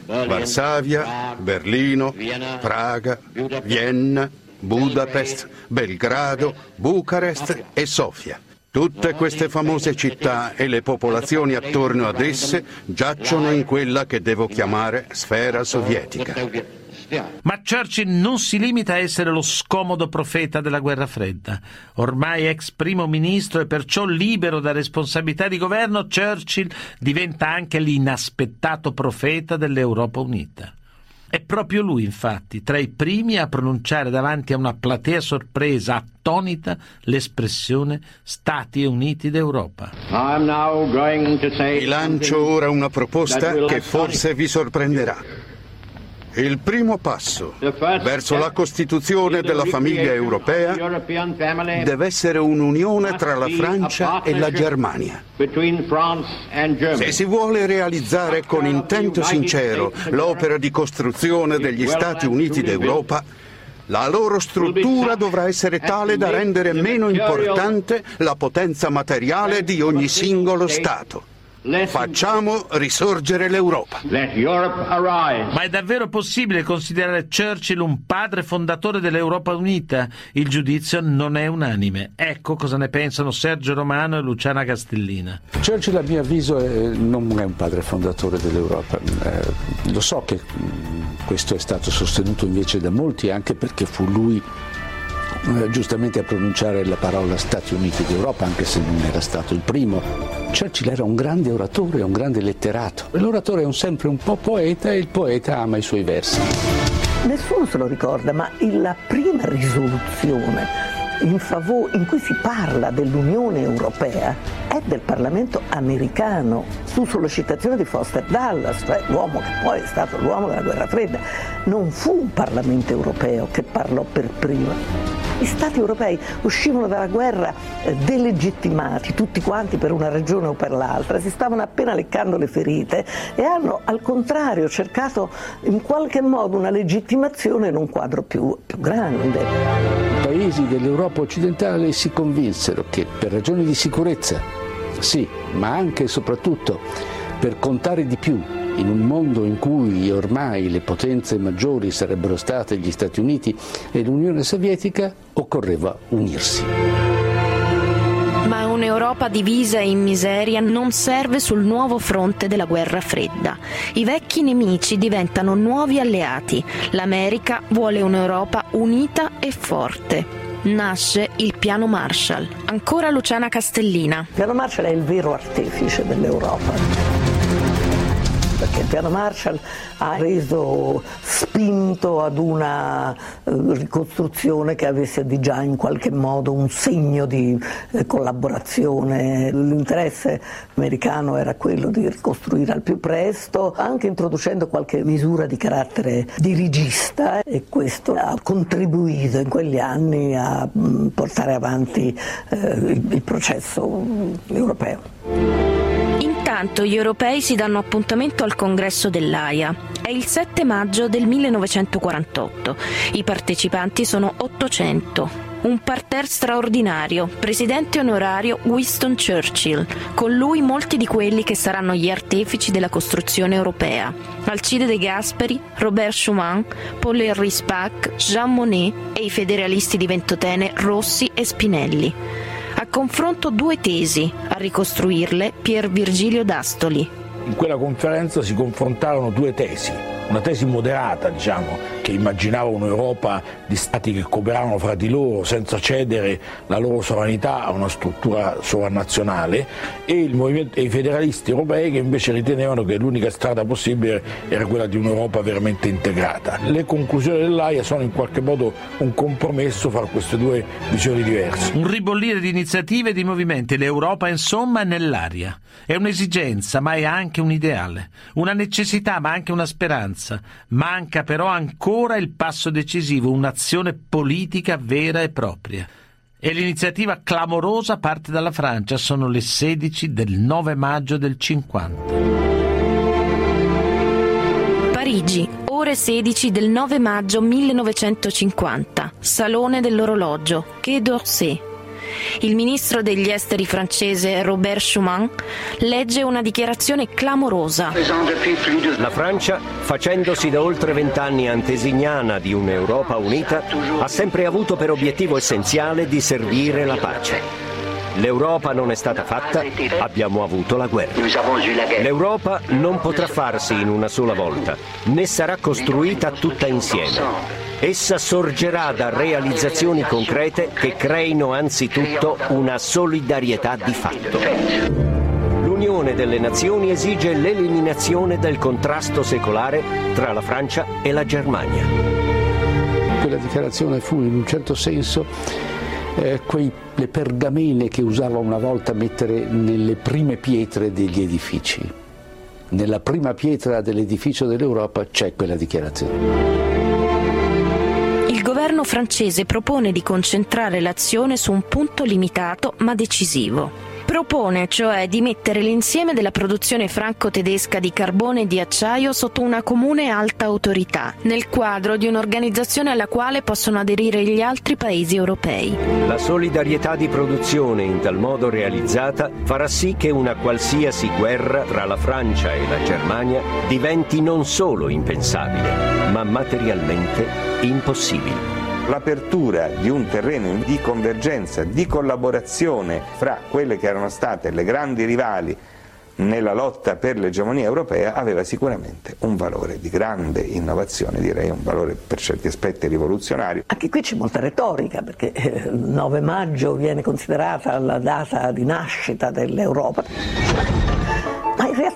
Varsavia, Berlino, Praga, Vienna, Budapest, Belgrado, Bucarest e Sofia. Tutte queste famose città e le popolazioni attorno ad esse giacciono in quella che devo chiamare sfera sovietica. Ma Churchill non si limita a essere lo scomodo profeta della guerra fredda. Ormai ex primo ministro e perciò libero da responsabilità di governo, Churchill diventa anche l'inaspettato profeta dell'Europa unita. È proprio lui, infatti, tra i primi a pronunciare davanti a una platea sorpresa, attonita, l'espressione Stati Uniti d'Europa. Vi lancio ora una proposta che forse vi sorprenderà. Il primo passo verso la costituzione della famiglia europea deve essere un'unione tra la Francia e la Germania. Se si vuole realizzare con intento sincero l'opera di costruzione degli Stati Uniti d'Europa, la loro struttura dovrà essere tale da rendere meno importante la potenza materiale di ogni singolo Stato. Facciamo risorgere l'Europa. Ma è davvero possibile considerare Churchill un padre fondatore dell'Europa unita? Il giudizio non è unanime. Ecco cosa ne pensano Sergio Romano e Luciana Castellina. Churchill, a mio avviso, non è un padre fondatore dell'Europa. Eh, lo so che mm, questo è stato sostenuto invece da molti, anche perché fu lui eh, giustamente a pronunciare la parola Stati Uniti d'Europa, anche se non era stato il primo. Churchill era un grande oratore, un grande letterato. L'oratore è un, sempre un po' poeta e il poeta ama i suoi versi. Nessuno se lo ricorda, ma la prima risoluzione in, favore, in cui si parla dell'Unione Europea è del Parlamento americano su sollecitazione di Foster Dallas, cioè l'uomo che poi è stato l'uomo della guerra fredda. Non fu un Parlamento europeo che parlò per prima. Gli Stati europei uscivano dalla guerra eh, delegittimati, tutti quanti per una ragione o per l'altra, si stavano appena leccando le ferite e hanno al contrario cercato in qualche modo una legittimazione in un quadro più, più grande. Paesi dell'Europa occidentale si convinsero che per ragioni di sicurezza, sì, ma anche e soprattutto per contare di più in un mondo in cui ormai le potenze maggiori sarebbero state gli Stati Uniti e l'Unione Sovietica, occorreva unirsi. Ma un'Europa divisa e in miseria non serve sul nuovo fronte della guerra fredda. I vecchi nemici diventano nuovi alleati. L'America vuole un'Europa unita e forte. Nasce il piano Marshall. Ancora Luciana Castellina. Il piano Marshall è il vero artefice dell'Europa perché il piano Marshall ha reso spinto ad una eh, ricostruzione che avesse di già in qualche modo un segno di eh, collaborazione. L'interesse americano era quello di ricostruire al più presto, anche introducendo qualche misura di carattere dirigista e questo ha contribuito in quegli anni a mm, portare avanti eh, il processo europeo. Intanto gli europei si danno appuntamento al congresso dell'AIA. È il 7 maggio del 1948. I partecipanti sono 800. Un parterre straordinario, presidente onorario Winston Churchill, con lui molti di quelli che saranno gli artefici della costruzione europea. Alcide De Gasperi, Robert Schuman, Paul-Henri Spack, Jean Monnet e i federalisti di Ventotene Rossi e Spinelli. A confronto due tesi, a ricostruirle Pier Virgilio D'Astoli. In quella conferenza si confrontarono due tesi, una tesi moderata, diciamo, che immaginava un'Europa di stati che cooperavano fra di loro senza cedere la loro sovranità a una struttura sovranazionale e, e i federalisti europei che invece ritenevano che l'unica strada possibile era quella di un'Europa veramente integrata. Le conclusioni dell'AIA sono in qualche modo un compromesso fra queste due visioni diverse. Un ribollire di iniziative e di movimenti, l'Europa insomma è nell'aria. È un'esigenza, ma è anche un ideale, una necessità, ma anche una speranza. Manca però ancora il passo decisivo, un'azione politica vera e propria. E l'iniziativa clamorosa parte dalla Francia, sono le 16 del 9 maggio del 50. Parigi, ore 16 del 9 maggio 1950, Salone dell'orologio, Quai d'Orsay. Il ministro degli esteri francese Robert Schuman legge una dichiarazione clamorosa. La Francia, facendosi da oltre vent'anni antesignana di un'Europa unita, ha sempre avuto per obiettivo essenziale di servire la pace. L'Europa non è stata fatta, abbiamo avuto la guerra. L'Europa non potrà farsi in una sola volta, né sarà costruita tutta insieme. Essa sorgerà da realizzazioni concrete che creino anzitutto una solidarietà di fatto. L'Unione delle Nazioni esige l'eliminazione del contrasto secolare tra la Francia e la Germania. Quella dichiarazione fu in un certo senso eh, quei, le pergamene che usava una volta mettere nelle prime pietre degli edifici. Nella prima pietra dell'edificio dell'Europa c'è quella dichiarazione governo francese propone di concentrare l'azione su un punto limitato ma decisivo. Propone cioè di mettere l'insieme della produzione franco-tedesca di carbone e di acciaio sotto una comune alta autorità, nel quadro di un'organizzazione alla quale possono aderire gli altri paesi europei. La solidarietà di produzione in tal modo realizzata farà sì che una qualsiasi guerra tra la Francia e la Germania diventi non solo impensabile, ma materialmente impossibile l'apertura di un terreno di convergenza, di collaborazione fra quelle che erano state le grandi rivali nella lotta per l'egemonia europea aveva sicuramente un valore di grande innovazione, direi un valore per certi aspetti rivoluzionario. Anche qui c'è molta retorica perché il 9 maggio viene considerata la data di nascita dell'Europa.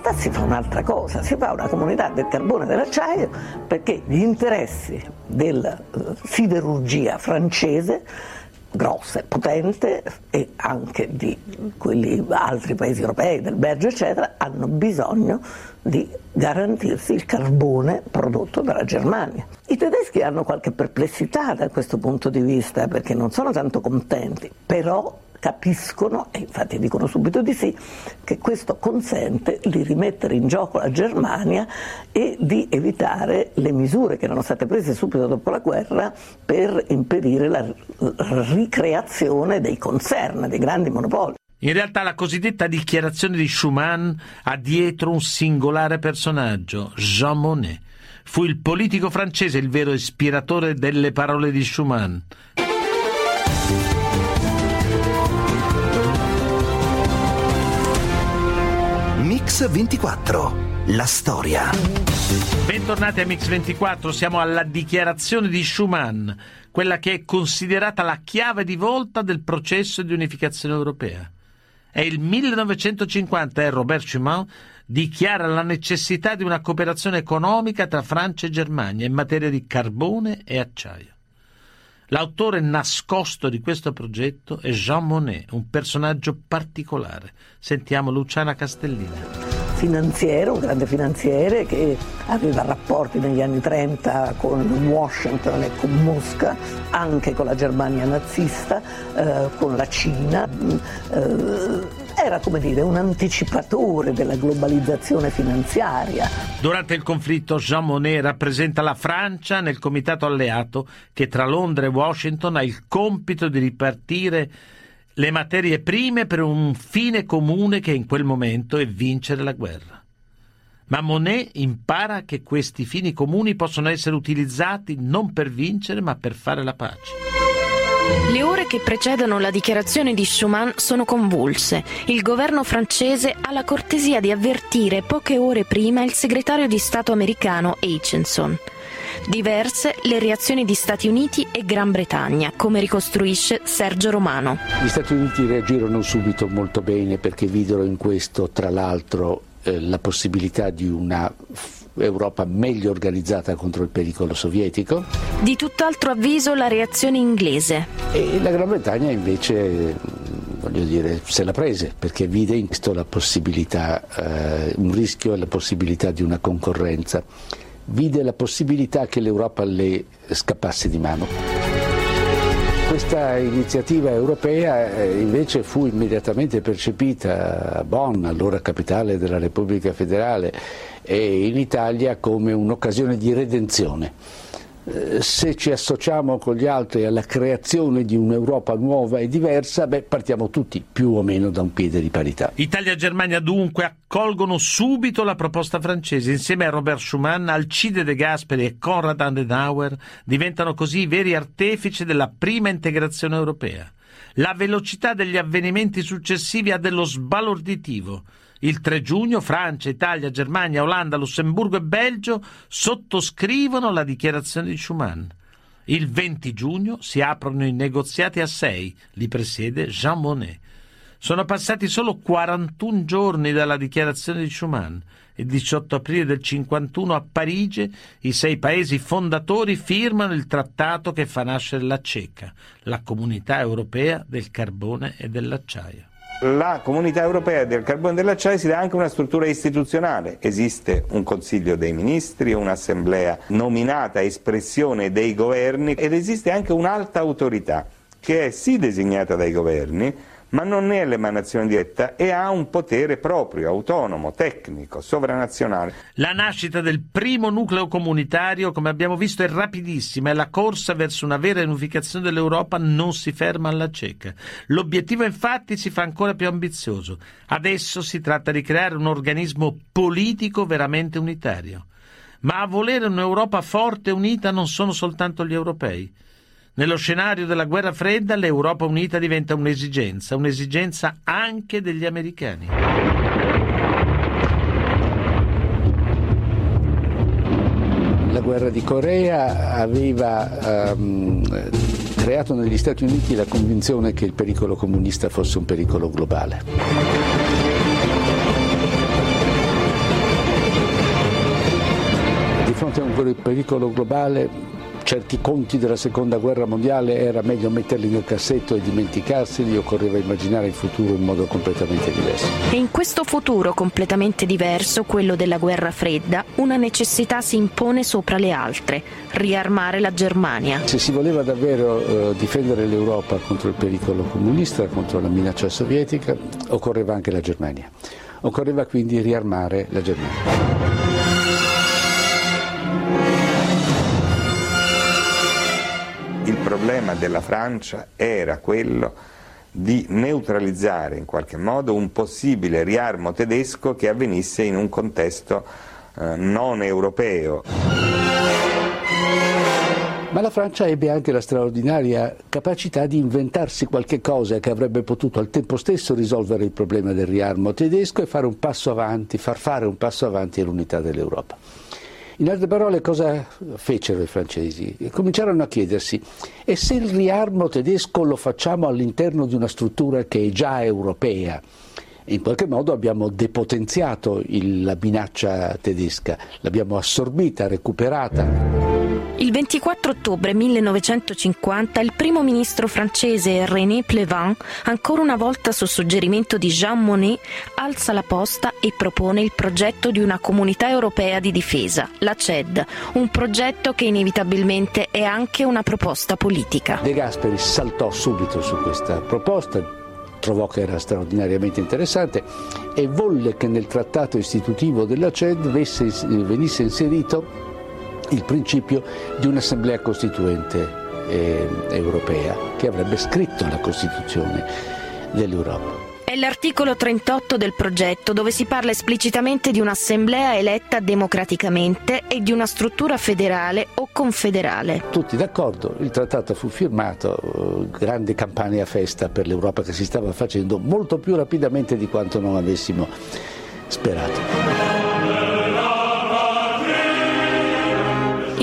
Realtà si fa un'altra cosa, si fa una comunità del carbone e dell'acciaio perché gli interessi della eh, siderurgia francese grossa e potente e anche di quelli altri paesi europei, del Belgio eccetera, hanno bisogno di garantirsi il carbone prodotto dalla Germania. I tedeschi hanno qualche perplessità da questo punto di vista perché non sono tanto contenti, però capiscono, e infatti dicono subito di sì, che questo consente di rimettere in gioco la Germania e di evitare le misure che erano state prese subito dopo la guerra per impedire la ricreazione dei concern, dei grandi monopoli. In realtà la cosiddetta dichiarazione di Schuman ha dietro un singolare personaggio, Jean Monnet. Fu il politico francese il vero ispiratore delle parole di Schuman. Mix 24. La storia. Bentornati a Mix 24, siamo alla dichiarazione di Schuman, quella che è considerata la chiave di volta del processo di unificazione europea. È il 1950 e Robert Schuman dichiara la necessità di una cooperazione economica tra Francia e Germania in materia di carbone e acciaio. L'autore nascosto di questo progetto è Jean Monnet, un personaggio particolare. Sentiamo Luciana Castellina finanziere, un grande finanziere che aveva rapporti negli anni 30 con Washington e con Mosca, anche con la Germania nazista, eh, con la Cina. Eh, era come dire un anticipatore della globalizzazione finanziaria. Durante il conflitto Jean Monnet rappresenta la Francia nel comitato alleato che tra Londra e Washington ha il compito di ripartire le materie prime per un fine comune che in quel momento è vincere la guerra. Ma Monet impara che questi fini comuni possono essere utilizzati non per vincere ma per fare la pace. Le ore che precedono la dichiarazione di Schuman sono convulse. Il governo francese ha la cortesia di avvertire poche ore prima il segretario di Stato americano Aitchison. Diverse le reazioni di Stati Uniti e Gran Bretagna, come ricostruisce Sergio Romano. Gli Stati Uniti reagirono subito molto bene perché videro in questo, tra l'altro, eh, la possibilità di una Europa meglio organizzata contro il pericolo sovietico. Di tutt'altro avviso la reazione inglese. E la Gran Bretagna invece voglio dire, se la prese perché vide in questo la possibilità, eh, un rischio e la possibilità di una concorrenza vide la possibilità che l'Europa le scappasse di mano. Questa iniziativa europea eh, invece fu immediatamente percepita a Bonn, allora capitale della Repubblica federale, e in Italia come un'occasione di redenzione eh, se ci associamo con gli altri alla creazione di un'Europa nuova e diversa, beh, partiamo tutti più o meno da un piede di parità. Italia e Germania dunque accolgono subito la proposta francese. Insieme a Robert Schuman, Alcide De Gasperi e Konrad Adenauer diventano così i veri artefici della prima integrazione europea. La velocità degli avvenimenti successivi ha dello sbalorditivo. Il 3 giugno Francia, Italia, Germania, Olanda, Lussemburgo e Belgio sottoscrivono la dichiarazione di Schuman. Il 20 giugno si aprono i negoziati a sei, li presiede Jean Monnet. Sono passati solo 41 giorni dalla dichiarazione di Schuman. Il 18 aprile del 51 a Parigi i sei paesi fondatori firmano il trattato che fa nascere la CECA, la comunità europea del carbone e dell'acciaio la comunità europea del carbone e dell'acciaio si dà anche una struttura istituzionale. Esiste un Consiglio dei Ministri, un'assemblea nominata espressione dei governi ed esiste anche un'alta autorità che è sì designata dai governi, ma non è l'emanazione diretta e ha un potere proprio, autonomo, tecnico, sovranazionale. La nascita del primo nucleo comunitario, come abbiamo visto, è rapidissima e la corsa verso una vera unificazione dell'Europa non si ferma alla cieca. L'obiettivo infatti si fa ancora più ambizioso. Adesso si tratta di creare un organismo politico veramente unitario. Ma a volere un'Europa forte e unita non sono soltanto gli europei. Nello scenario della guerra fredda l'Europa unita diventa un'esigenza, un'esigenza anche degli americani. La guerra di Corea aveva um, creato negli Stati Uniti la convinzione che il pericolo comunista fosse un pericolo globale. Di fronte a un pericolo globale certi conti della seconda guerra mondiale era meglio metterli nel cassetto e dimenticarseli, occorreva immaginare il futuro in modo completamente diverso. E in questo futuro completamente diverso, quello della guerra fredda, una necessità si impone sopra le altre, riarmare la Germania. Se si voleva davvero eh, difendere l'Europa contro il pericolo comunista, contro la minaccia sovietica, occorreva anche la Germania. Occorreva quindi riarmare la Germania. Il problema della Francia era quello di neutralizzare in qualche modo un possibile riarmo tedesco che avvenisse in un contesto eh, non europeo. Ma la Francia ebbe anche la straordinaria capacità di inventarsi qualche cosa che avrebbe potuto al tempo stesso risolvere il problema del riarmo tedesco e fare un passo avanti, far fare un passo avanti all'unità dell'Europa. In altre parole, cosa fecero i francesi? Cominciarono a chiedersi, e se il riarmo tedesco lo facciamo all'interno di una struttura che è già europea? In qualche modo abbiamo depotenziato il, la minaccia tedesca, l'abbiamo assorbita, recuperata. Il 24 ottobre 1950 il primo ministro francese René Plevan, ancora una volta su suggerimento di Jean Monnet, alza la posta e propone il progetto di una comunità europea di difesa, la CED, un progetto che inevitabilmente è anche una proposta politica. De Gasperi saltò subito su questa proposta, trovò che era straordinariamente interessante e volle che nel trattato istitutivo della CED venisse inserito il principio di un'assemblea costituente eh, europea che avrebbe scritto la Costituzione dell'Europa. È l'articolo 38 del progetto dove si parla esplicitamente di un'assemblea eletta democraticamente e di una struttura federale o confederale. Tutti d'accordo, il trattato fu firmato, eh, grande campagna a festa per l'Europa che si stava facendo molto più rapidamente di quanto non avessimo sperato.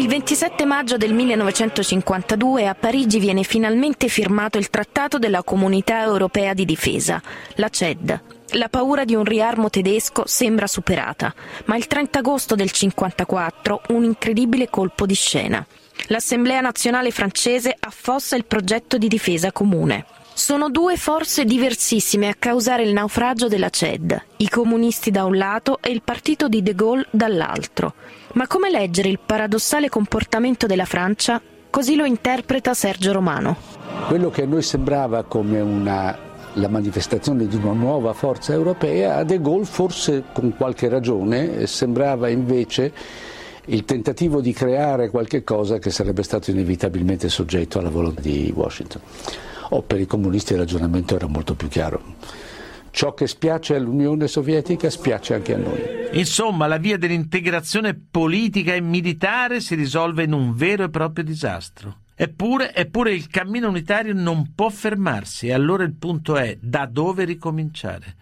Il 27 maggio del 1952 a Parigi viene finalmente firmato il Trattato della Comunità Europea di Difesa, la CED. La paura di un riarmo tedesco sembra superata, ma il 30 agosto del 1954 un incredibile colpo di scena. L'Assemblea nazionale francese affossa il progetto di difesa comune. Sono due forze diversissime a causare il naufragio della CED, i comunisti da un lato e il partito di De Gaulle dall'altro. Ma come leggere il paradossale comportamento della Francia? Così lo interpreta Sergio Romano. Quello che a noi sembrava come una, la manifestazione di una nuova forza europea, a De Gaulle forse con qualche ragione sembrava invece il tentativo di creare qualche cosa che sarebbe stato inevitabilmente soggetto alla volontà di Washington. O per i comunisti il ragionamento era molto più chiaro. Ciò che spiace all'Unione Sovietica spiace anche a noi. Insomma, la via dell'integrazione politica e militare si risolve in un vero e proprio disastro. Eppure, eppure il cammino unitario non può fermarsi e allora il punto è da dove ricominciare.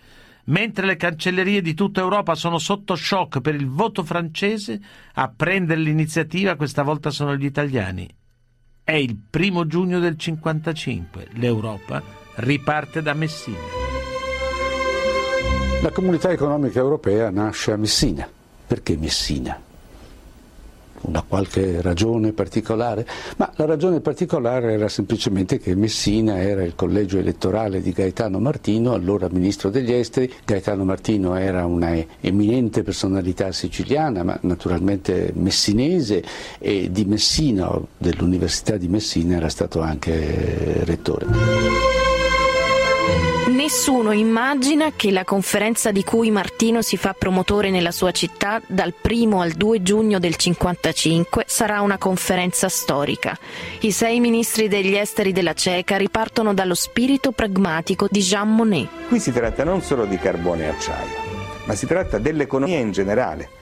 Mentre le cancellerie di tutta Europa sono sotto shock per il voto francese, a prendere l'iniziativa questa volta sono gli italiani. È il primo giugno del 55. L'Europa riparte da Messina. La comunità economica europea nasce a Messina. Perché Messina? Una qualche ragione particolare? Ma la ragione particolare era semplicemente che Messina era il collegio elettorale di Gaetano Martino, allora ministro degli esteri. Gaetano Martino era una eminente personalità siciliana, ma naturalmente messinese e di Messina, dell'Università di Messina, era stato anche rettore. Nessuno immagina che la conferenza di cui Martino si fa promotore nella sua città dal 1 al 2 giugno del 55 sarà una conferenza storica. I sei ministri degli esteri della Ceca ripartono dallo spirito pragmatico di Jean Monnet. Qui si tratta non solo di carbone e acciaio, ma si tratta dell'economia in generale.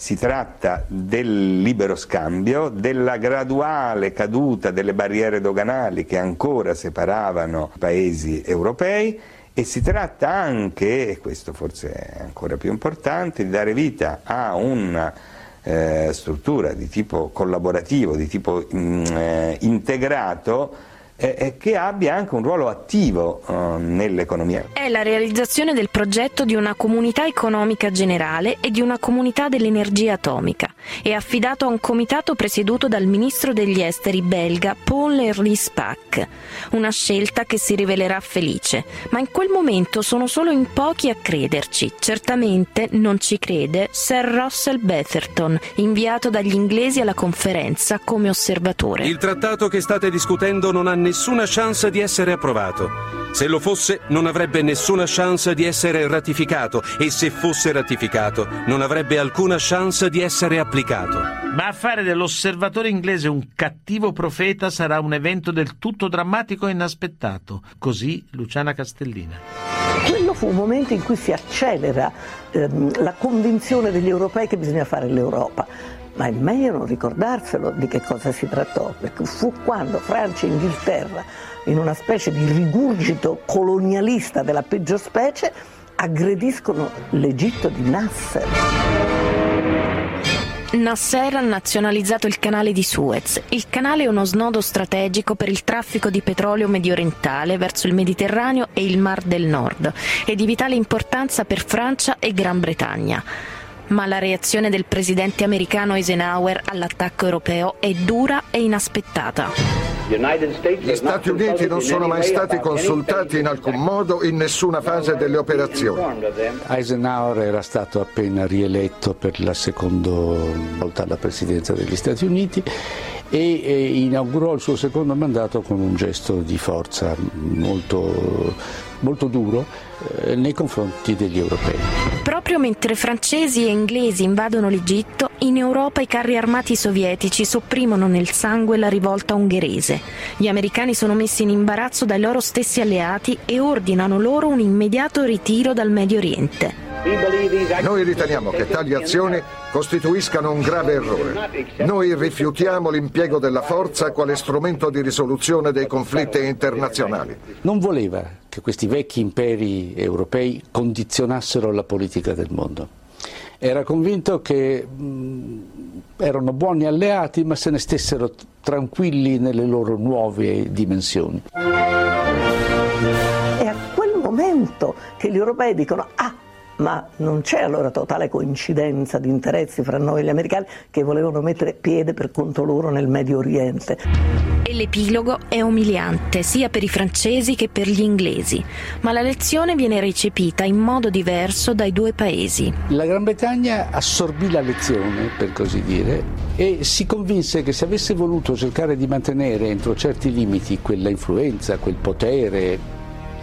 Si tratta del libero scambio, della graduale caduta delle barriere doganali che ancora separavano i paesi europei e si tratta anche, e questo forse è ancora più importante, di dare vita a una eh, struttura di tipo collaborativo, di tipo mh, mm, eh, integrato eh, che abbia anche un ruolo attivo eh, nell'economia. È la realizzazione del progetto di una comunità economica generale e di una comunità dell'energia atomica. È affidato a un comitato presieduto dal ministro degli esteri belga Paul-Henri Spack. Una scelta che si rivelerà felice, ma in quel momento sono solo in pochi a crederci. Certamente non ci crede Sir Russell Betherton, inviato dagli inglesi alla conferenza come osservatore. Il trattato che state discutendo non ha nessuna chance di essere approvato. Se lo fosse, non avrebbe nessuna chance di essere ratificato e se fosse ratificato, non avrebbe alcuna chance di essere applicato. Ma a fare dell'osservatore inglese un cattivo profeta sarà un evento del tutto drammatico e inaspettato. Così Luciana Castellina. Quello fu un momento in cui si accelera ehm, la convinzione degli europei che bisogna fare l'Europa ma è meglio non ricordarselo di che cosa si trattò, perché fu quando Francia e Inghilterra, in una specie di rigurgito colonialista della peggio specie, aggrediscono l'Egitto di Nasser. Nasser ha nazionalizzato il canale di Suez. Il canale è uno snodo strategico per il traffico di petrolio mediorientale verso il Mediterraneo e il Mar del Nord e di vitale importanza per Francia e Gran Bretagna ma la reazione del presidente americano Eisenhower all'attacco europeo è dura e inaspettata. Gli Stati Uniti non sono mai stati consultati in alcun modo in nessuna fase delle operazioni. Eisenhower era stato appena rieletto per la seconda volta alla presidenza degli Stati Uniti e inaugurò il suo secondo mandato con un gesto di forza molto, molto duro eh, nei confronti degli europei. Proprio mentre francesi e inglesi invadono l'Egitto, in Europa i carri armati sovietici sopprimono nel sangue la rivolta ungherese. Gli americani sono messi in imbarazzo dai loro stessi alleati e ordinano loro un immediato ritiro dal Medio Oriente. Noi riteniamo che tali azioni costituiscano un grave errore. Noi rifiutiamo l'impiego della forza quale strumento di risoluzione dei conflitti internazionali. Non voleva che questi vecchi imperi europei condizionassero la politica del mondo. Era convinto che mh, erano buoni alleati ma se ne stessero tranquilli nelle loro nuove dimensioni. È a quel momento che gli europei dicono ah ma non c'è allora totale coincidenza di interessi fra noi e gli americani che volevano mettere piede per conto loro nel Medio Oriente. E l'epilogo è umiliante sia per i francesi che per gli inglesi, ma la lezione viene recepita in modo diverso dai due paesi. La Gran Bretagna assorbì la lezione, per così dire, e si convinse che se avesse voluto cercare di mantenere entro certi limiti quella influenza, quel potere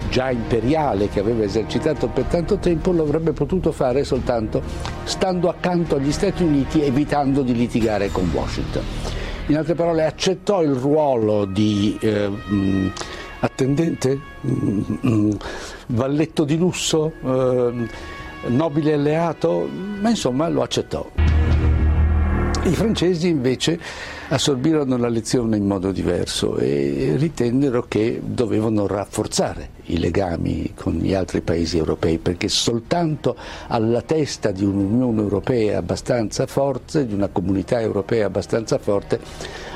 già imperiale che aveva esercitato per tanto tempo lo avrebbe potuto fare soltanto stando accanto agli Stati Uniti evitando di litigare con Washington. In altre parole accettò il ruolo di eh, mh, attendente, mh, mh, valletto di lusso, eh, nobile alleato, ma insomma lo accettò. I francesi invece assorbirono la lezione in modo diverso e ritennero che dovevano rafforzare i legami con gli altri paesi europei perché soltanto alla testa di un'Unione Europea abbastanza forte, di una comunità europea abbastanza forte,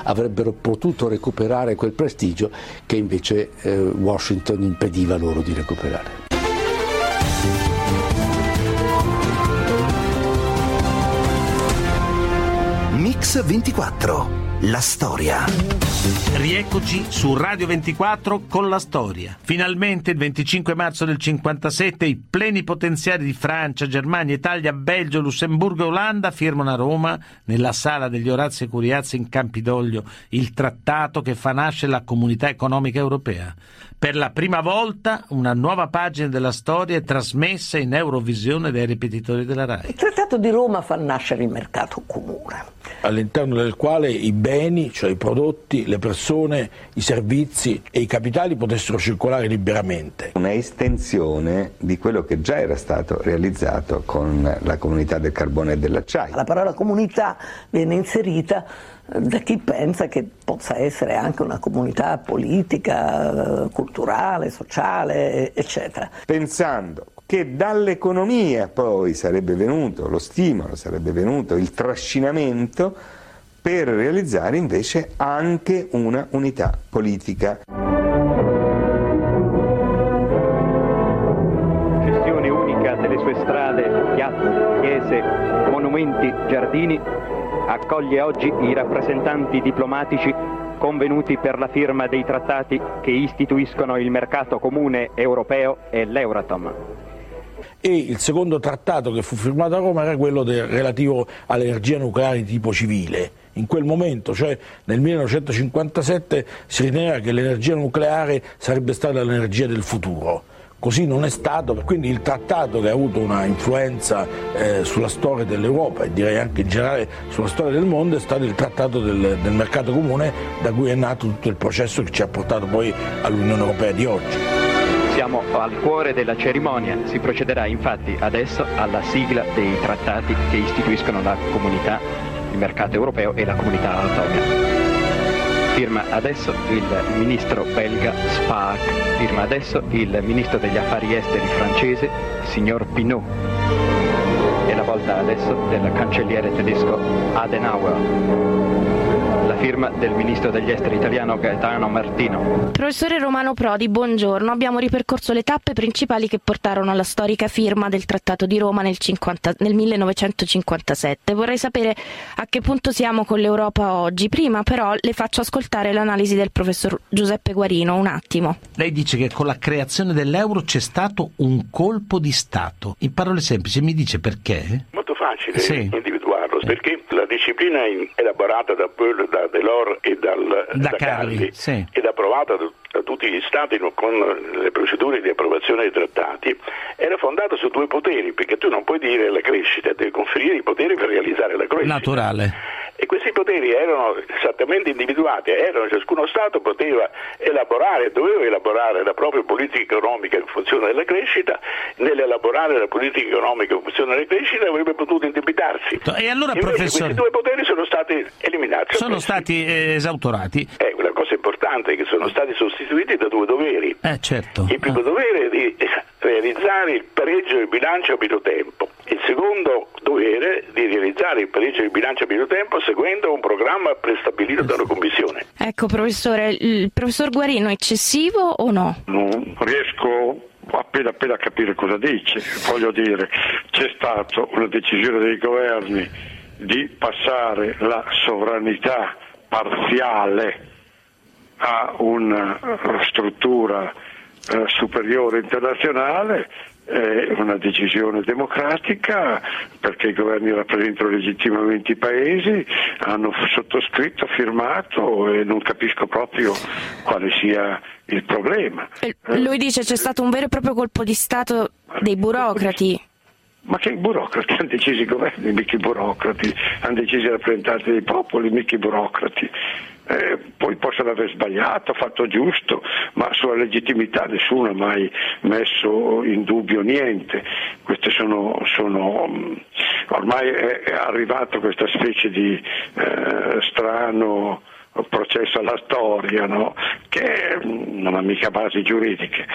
avrebbero potuto recuperare quel prestigio che invece eh, Washington impediva loro di recuperare. Mix 24 la storia. Rieccoci su Radio 24 con la storia. Finalmente il 25 marzo del 57 i plenipotenziari di Francia, Germania, Italia, Belgio, Lussemburgo e Olanda firmano a Roma, nella sala degli Orazio e Curiazzi in Campidoglio, il trattato che fa nascere la comunità economica europea. Per la prima volta una nuova pagina della storia è trasmessa in Eurovisione dai ripetitori della RAI. Il Trattato di Roma fa nascere il mercato comune. All'interno del quale i beni, cioè i prodotti, le persone, i servizi e i capitali potessero circolare liberamente. Una estensione di quello che già era stato realizzato con la comunità del carbone e dell'acciaio. La parola comunità viene inserita da chi pensa che possa essere anche una comunità politica, culturale, sociale, eccetera. Pensando che dall'economia poi sarebbe venuto lo stimolo, sarebbe venuto il trascinamento per realizzare invece anche una unità politica. Gestione unica delle sue strade, piazze, chiese, monumenti, giardini, accoglie oggi i rappresentanti diplomatici convenuti per la firma dei trattati che istituiscono il mercato comune europeo e l'Euratom e il secondo trattato che fu firmato a Roma era quello del, relativo all'energia nucleare di tipo civile. In quel momento, cioè nel 1957, si riteneva che l'energia nucleare sarebbe stata l'energia del futuro. Così non è stato, quindi il trattato che ha avuto una influenza eh, sulla storia dell'Europa e direi anche in generale sulla storia del mondo è stato il trattato del, del mercato comune da cui è nato tutto il processo che ci ha portato poi all'Unione Europea di oggi. Siamo al cuore della cerimonia, si procederà infatti adesso alla sigla dei trattati che istituiscono la comunità, il mercato europeo e la comunità autonoma. Firma adesso il ministro belga Spaak, firma adesso il ministro degli affari esteri francese, signor Pinot. E la volta adesso del cancelliere tedesco Adenauer firma del ministro degli esteri italiano Gaetano Martino. Professore Romano Prodi, buongiorno. Abbiamo ripercorso le tappe principali che portarono alla storica firma del Trattato di Roma nel, 50, nel 1957. Vorrei sapere a che punto siamo con l'Europa oggi. Prima però le faccio ascoltare l'analisi del professor Giuseppe Guarino, un attimo. Lei dice che con la creazione dell'euro c'è stato un colpo di Stato. In parole semplici mi dice perché? Molto facile sì. individuarlo, perché la disciplina elaborata da, da Delors e dal, da, da Carli, Carli sì. ed approvata da, da, tutti gli Stati con le procedure di approvazione dei trattati era fondata su due poteri, perché tu non puoi dire la crescita, devi conferire i poteri per realizzare la crescita. Naturale. E questi poteri erano esattamente individuati, erano, ciascuno Stato poteva elaborare, doveva elaborare la propria politica economica in funzione della crescita, nell'elaborare la politica economica in funzione della crescita avrebbe potuto indebitarsi. E allora, Invece professore... questi due poteri sono stati eliminati. Sono stati eh, esautorati. Eh, una cosa importante è che sono stati sostituiti da due doveri. Eh, certo. Il primo dovere è di realizzare il pareggio del bilancio a pieno tempo. Il secondo dovere di realizzare il bilancio a pieno tempo seguendo un programma prestabilito dalla Commissione. Ecco, professore, il professor Guarino è eccessivo o no? Non riesco appena appena a capire cosa dice. Voglio dire, c'è stata una decisione dei governi di passare la sovranità parziale a una struttura eh, superiore internazionale è una decisione democratica perché i governi rappresentano legittimamente i paesi, hanno sottoscritto, firmato e non capisco proprio quale sia il problema. Lui dice c'è stato un vero e proprio colpo di Stato dei burocrati. Ma che i burocrati hanno deciso i governi, mica i burocrati, hanno deciso i rappresentanti dei popoli, mica i burocrati. Eh, poi possono aver sbagliato, fatto giusto, ma sulla legittimità nessuno ha mai messo in dubbio niente. Sono, sono mm, ormai è arrivato questa specie di eh, strano processo alla storia, no? che non ha mica basi giuridiche.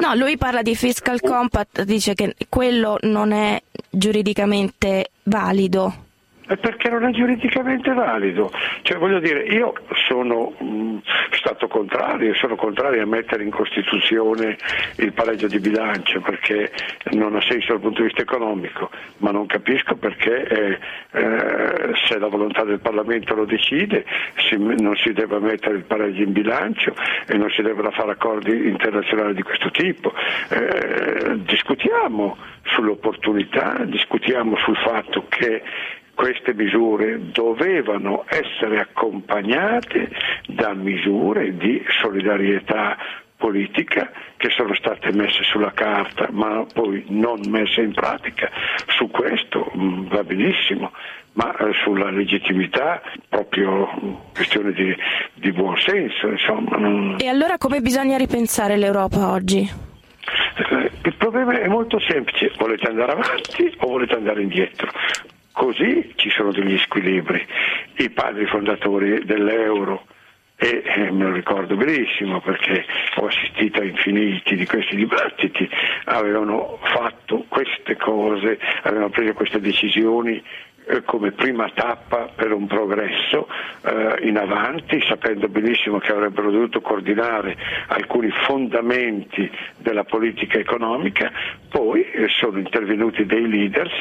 No, lui parla di fiscal compact, dice che quello non è giuridicamente valido. È perché non è giuridicamente valido. Cioè, voglio dire, io sono mh, stato contrario, sono contrario a mettere in Costituzione il pareggio di bilancio perché non ha senso dal punto di vista economico, ma non capisco perché eh, eh, se la volontà del Parlamento lo decide si, non si deve mettere il pareggio in bilancio e non si devono fare accordi internazionali di questo tipo. Eh, discutiamo sull'opportunità, discutiamo sul fatto che queste misure dovevano essere accompagnate da misure di solidarietà politica che sono state messe sulla carta ma poi non messe in pratica. Su questo mh, mm, va benissimo, ma eh, sulla legittimità proprio mm, questione di, di buon senso. Insomma. E allora come bisogna ripensare l'Europa oggi? Eh, il problema è molto semplice, volete andare avanti o volete andare indietro? Così ci sono degli squilibri. I padri fondatori dell'euro, e eh, me lo ricordo benissimo perché ho assistito a infiniti di questi dibattiti, avevano fatto queste cose, avevano preso queste decisioni come prima tappa per un progresso eh, in avanti, sapendo benissimo che avrebbero dovuto coordinare alcuni fondamenti della politica economica, poi eh, sono intervenuti dei leaders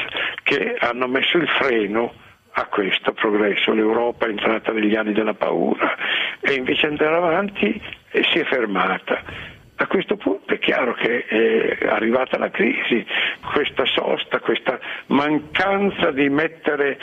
che hanno messo il freno a questo progresso. L'Europa è entrata negli anni della paura e invece andare avanti e si è fermata. A questo punto è chiaro che è arrivata la crisi, questa sosta, questa mancanza di mettere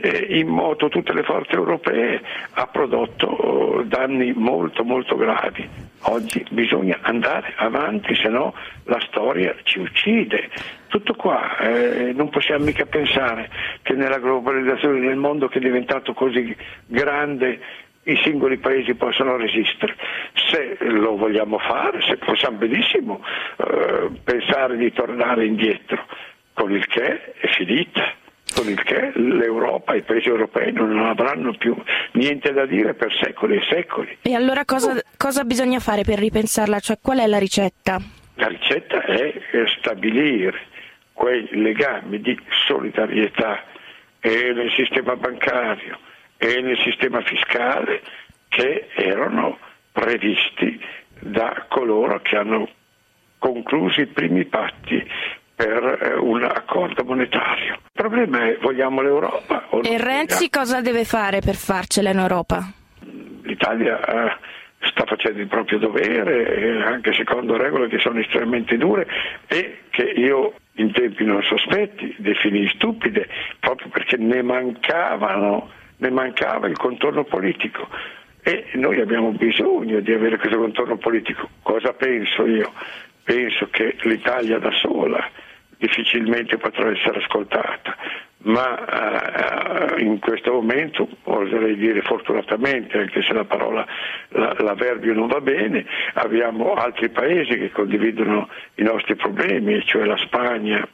eh, in moto tutte le forze europee ha prodotto oh, danni molto molto gravi. Oggi bisogna andare avanti, se no la storia ci uccide. Tutto qua, eh, non possiamo mica pensare che nella globalizzazione, nel mondo che è diventato così grande, i singoli paesi possono resistere. Se lo vogliamo fare, se possiamo benissimo eh, pensare di tornare indietro, con il che è finita con il che l'Europa, i paesi europei non avranno più niente da dire per secoli e secoli. E allora cosa, cosa bisogna fare per ripensarla? Cioè, qual è la ricetta? La ricetta è stabilire quei legami di solidarietà e nel sistema bancario e nel sistema fiscale che erano previsti da coloro che hanno concluso i primi patti per eh, un accordo monetario. Il problema è vogliamo l'Europa o E Renzi cosa deve fare per farcela in Europa? L'Italia eh, sta facendo il proprio dovere, eh, anche secondo regole che sono estremamente dure e che io in tempi non sospetti definii stupide, proprio perché ne mancavano ne mancava il contorno politico e noi abbiamo bisogno di avere questo contorno politico. Cosa penso io? Penso che l'Italia da sola difficilmente potrà essere ascoltata, ma eh, in questo momento, oserei dire fortunatamente, anche se la parola, la, non va bene, abbiamo altri paesi che condividono i nostri problemi, cioè la Spagna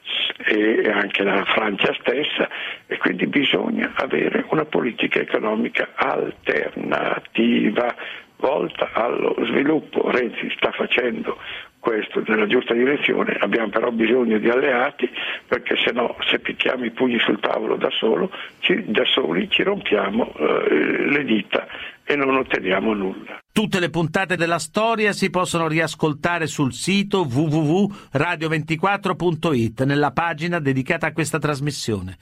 e anche la Francia stessa, e quindi bisogna avere una politica economica alternativa volta allo sviluppo. Renzi sta facendo questo nella giusta direzione, abbiamo però bisogno di alleati perché se no se picchiamo i pugni sul tavolo da, solo, ci, da soli ci rompiamo eh, le dita e non otteniamo nulla. Tutte le puntate della storia si possono riascoltare sul sito www.radio24.it nella pagina dedicata a questa trasmissione.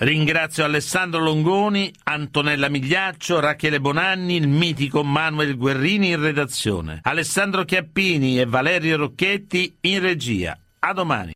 Ringrazio Alessandro Longoni, Antonella Migliaccio, Rachele Bonanni, il mitico Manuel Guerrini in redazione, Alessandro Chiappini e Valerio Rocchetti in regia. A domani.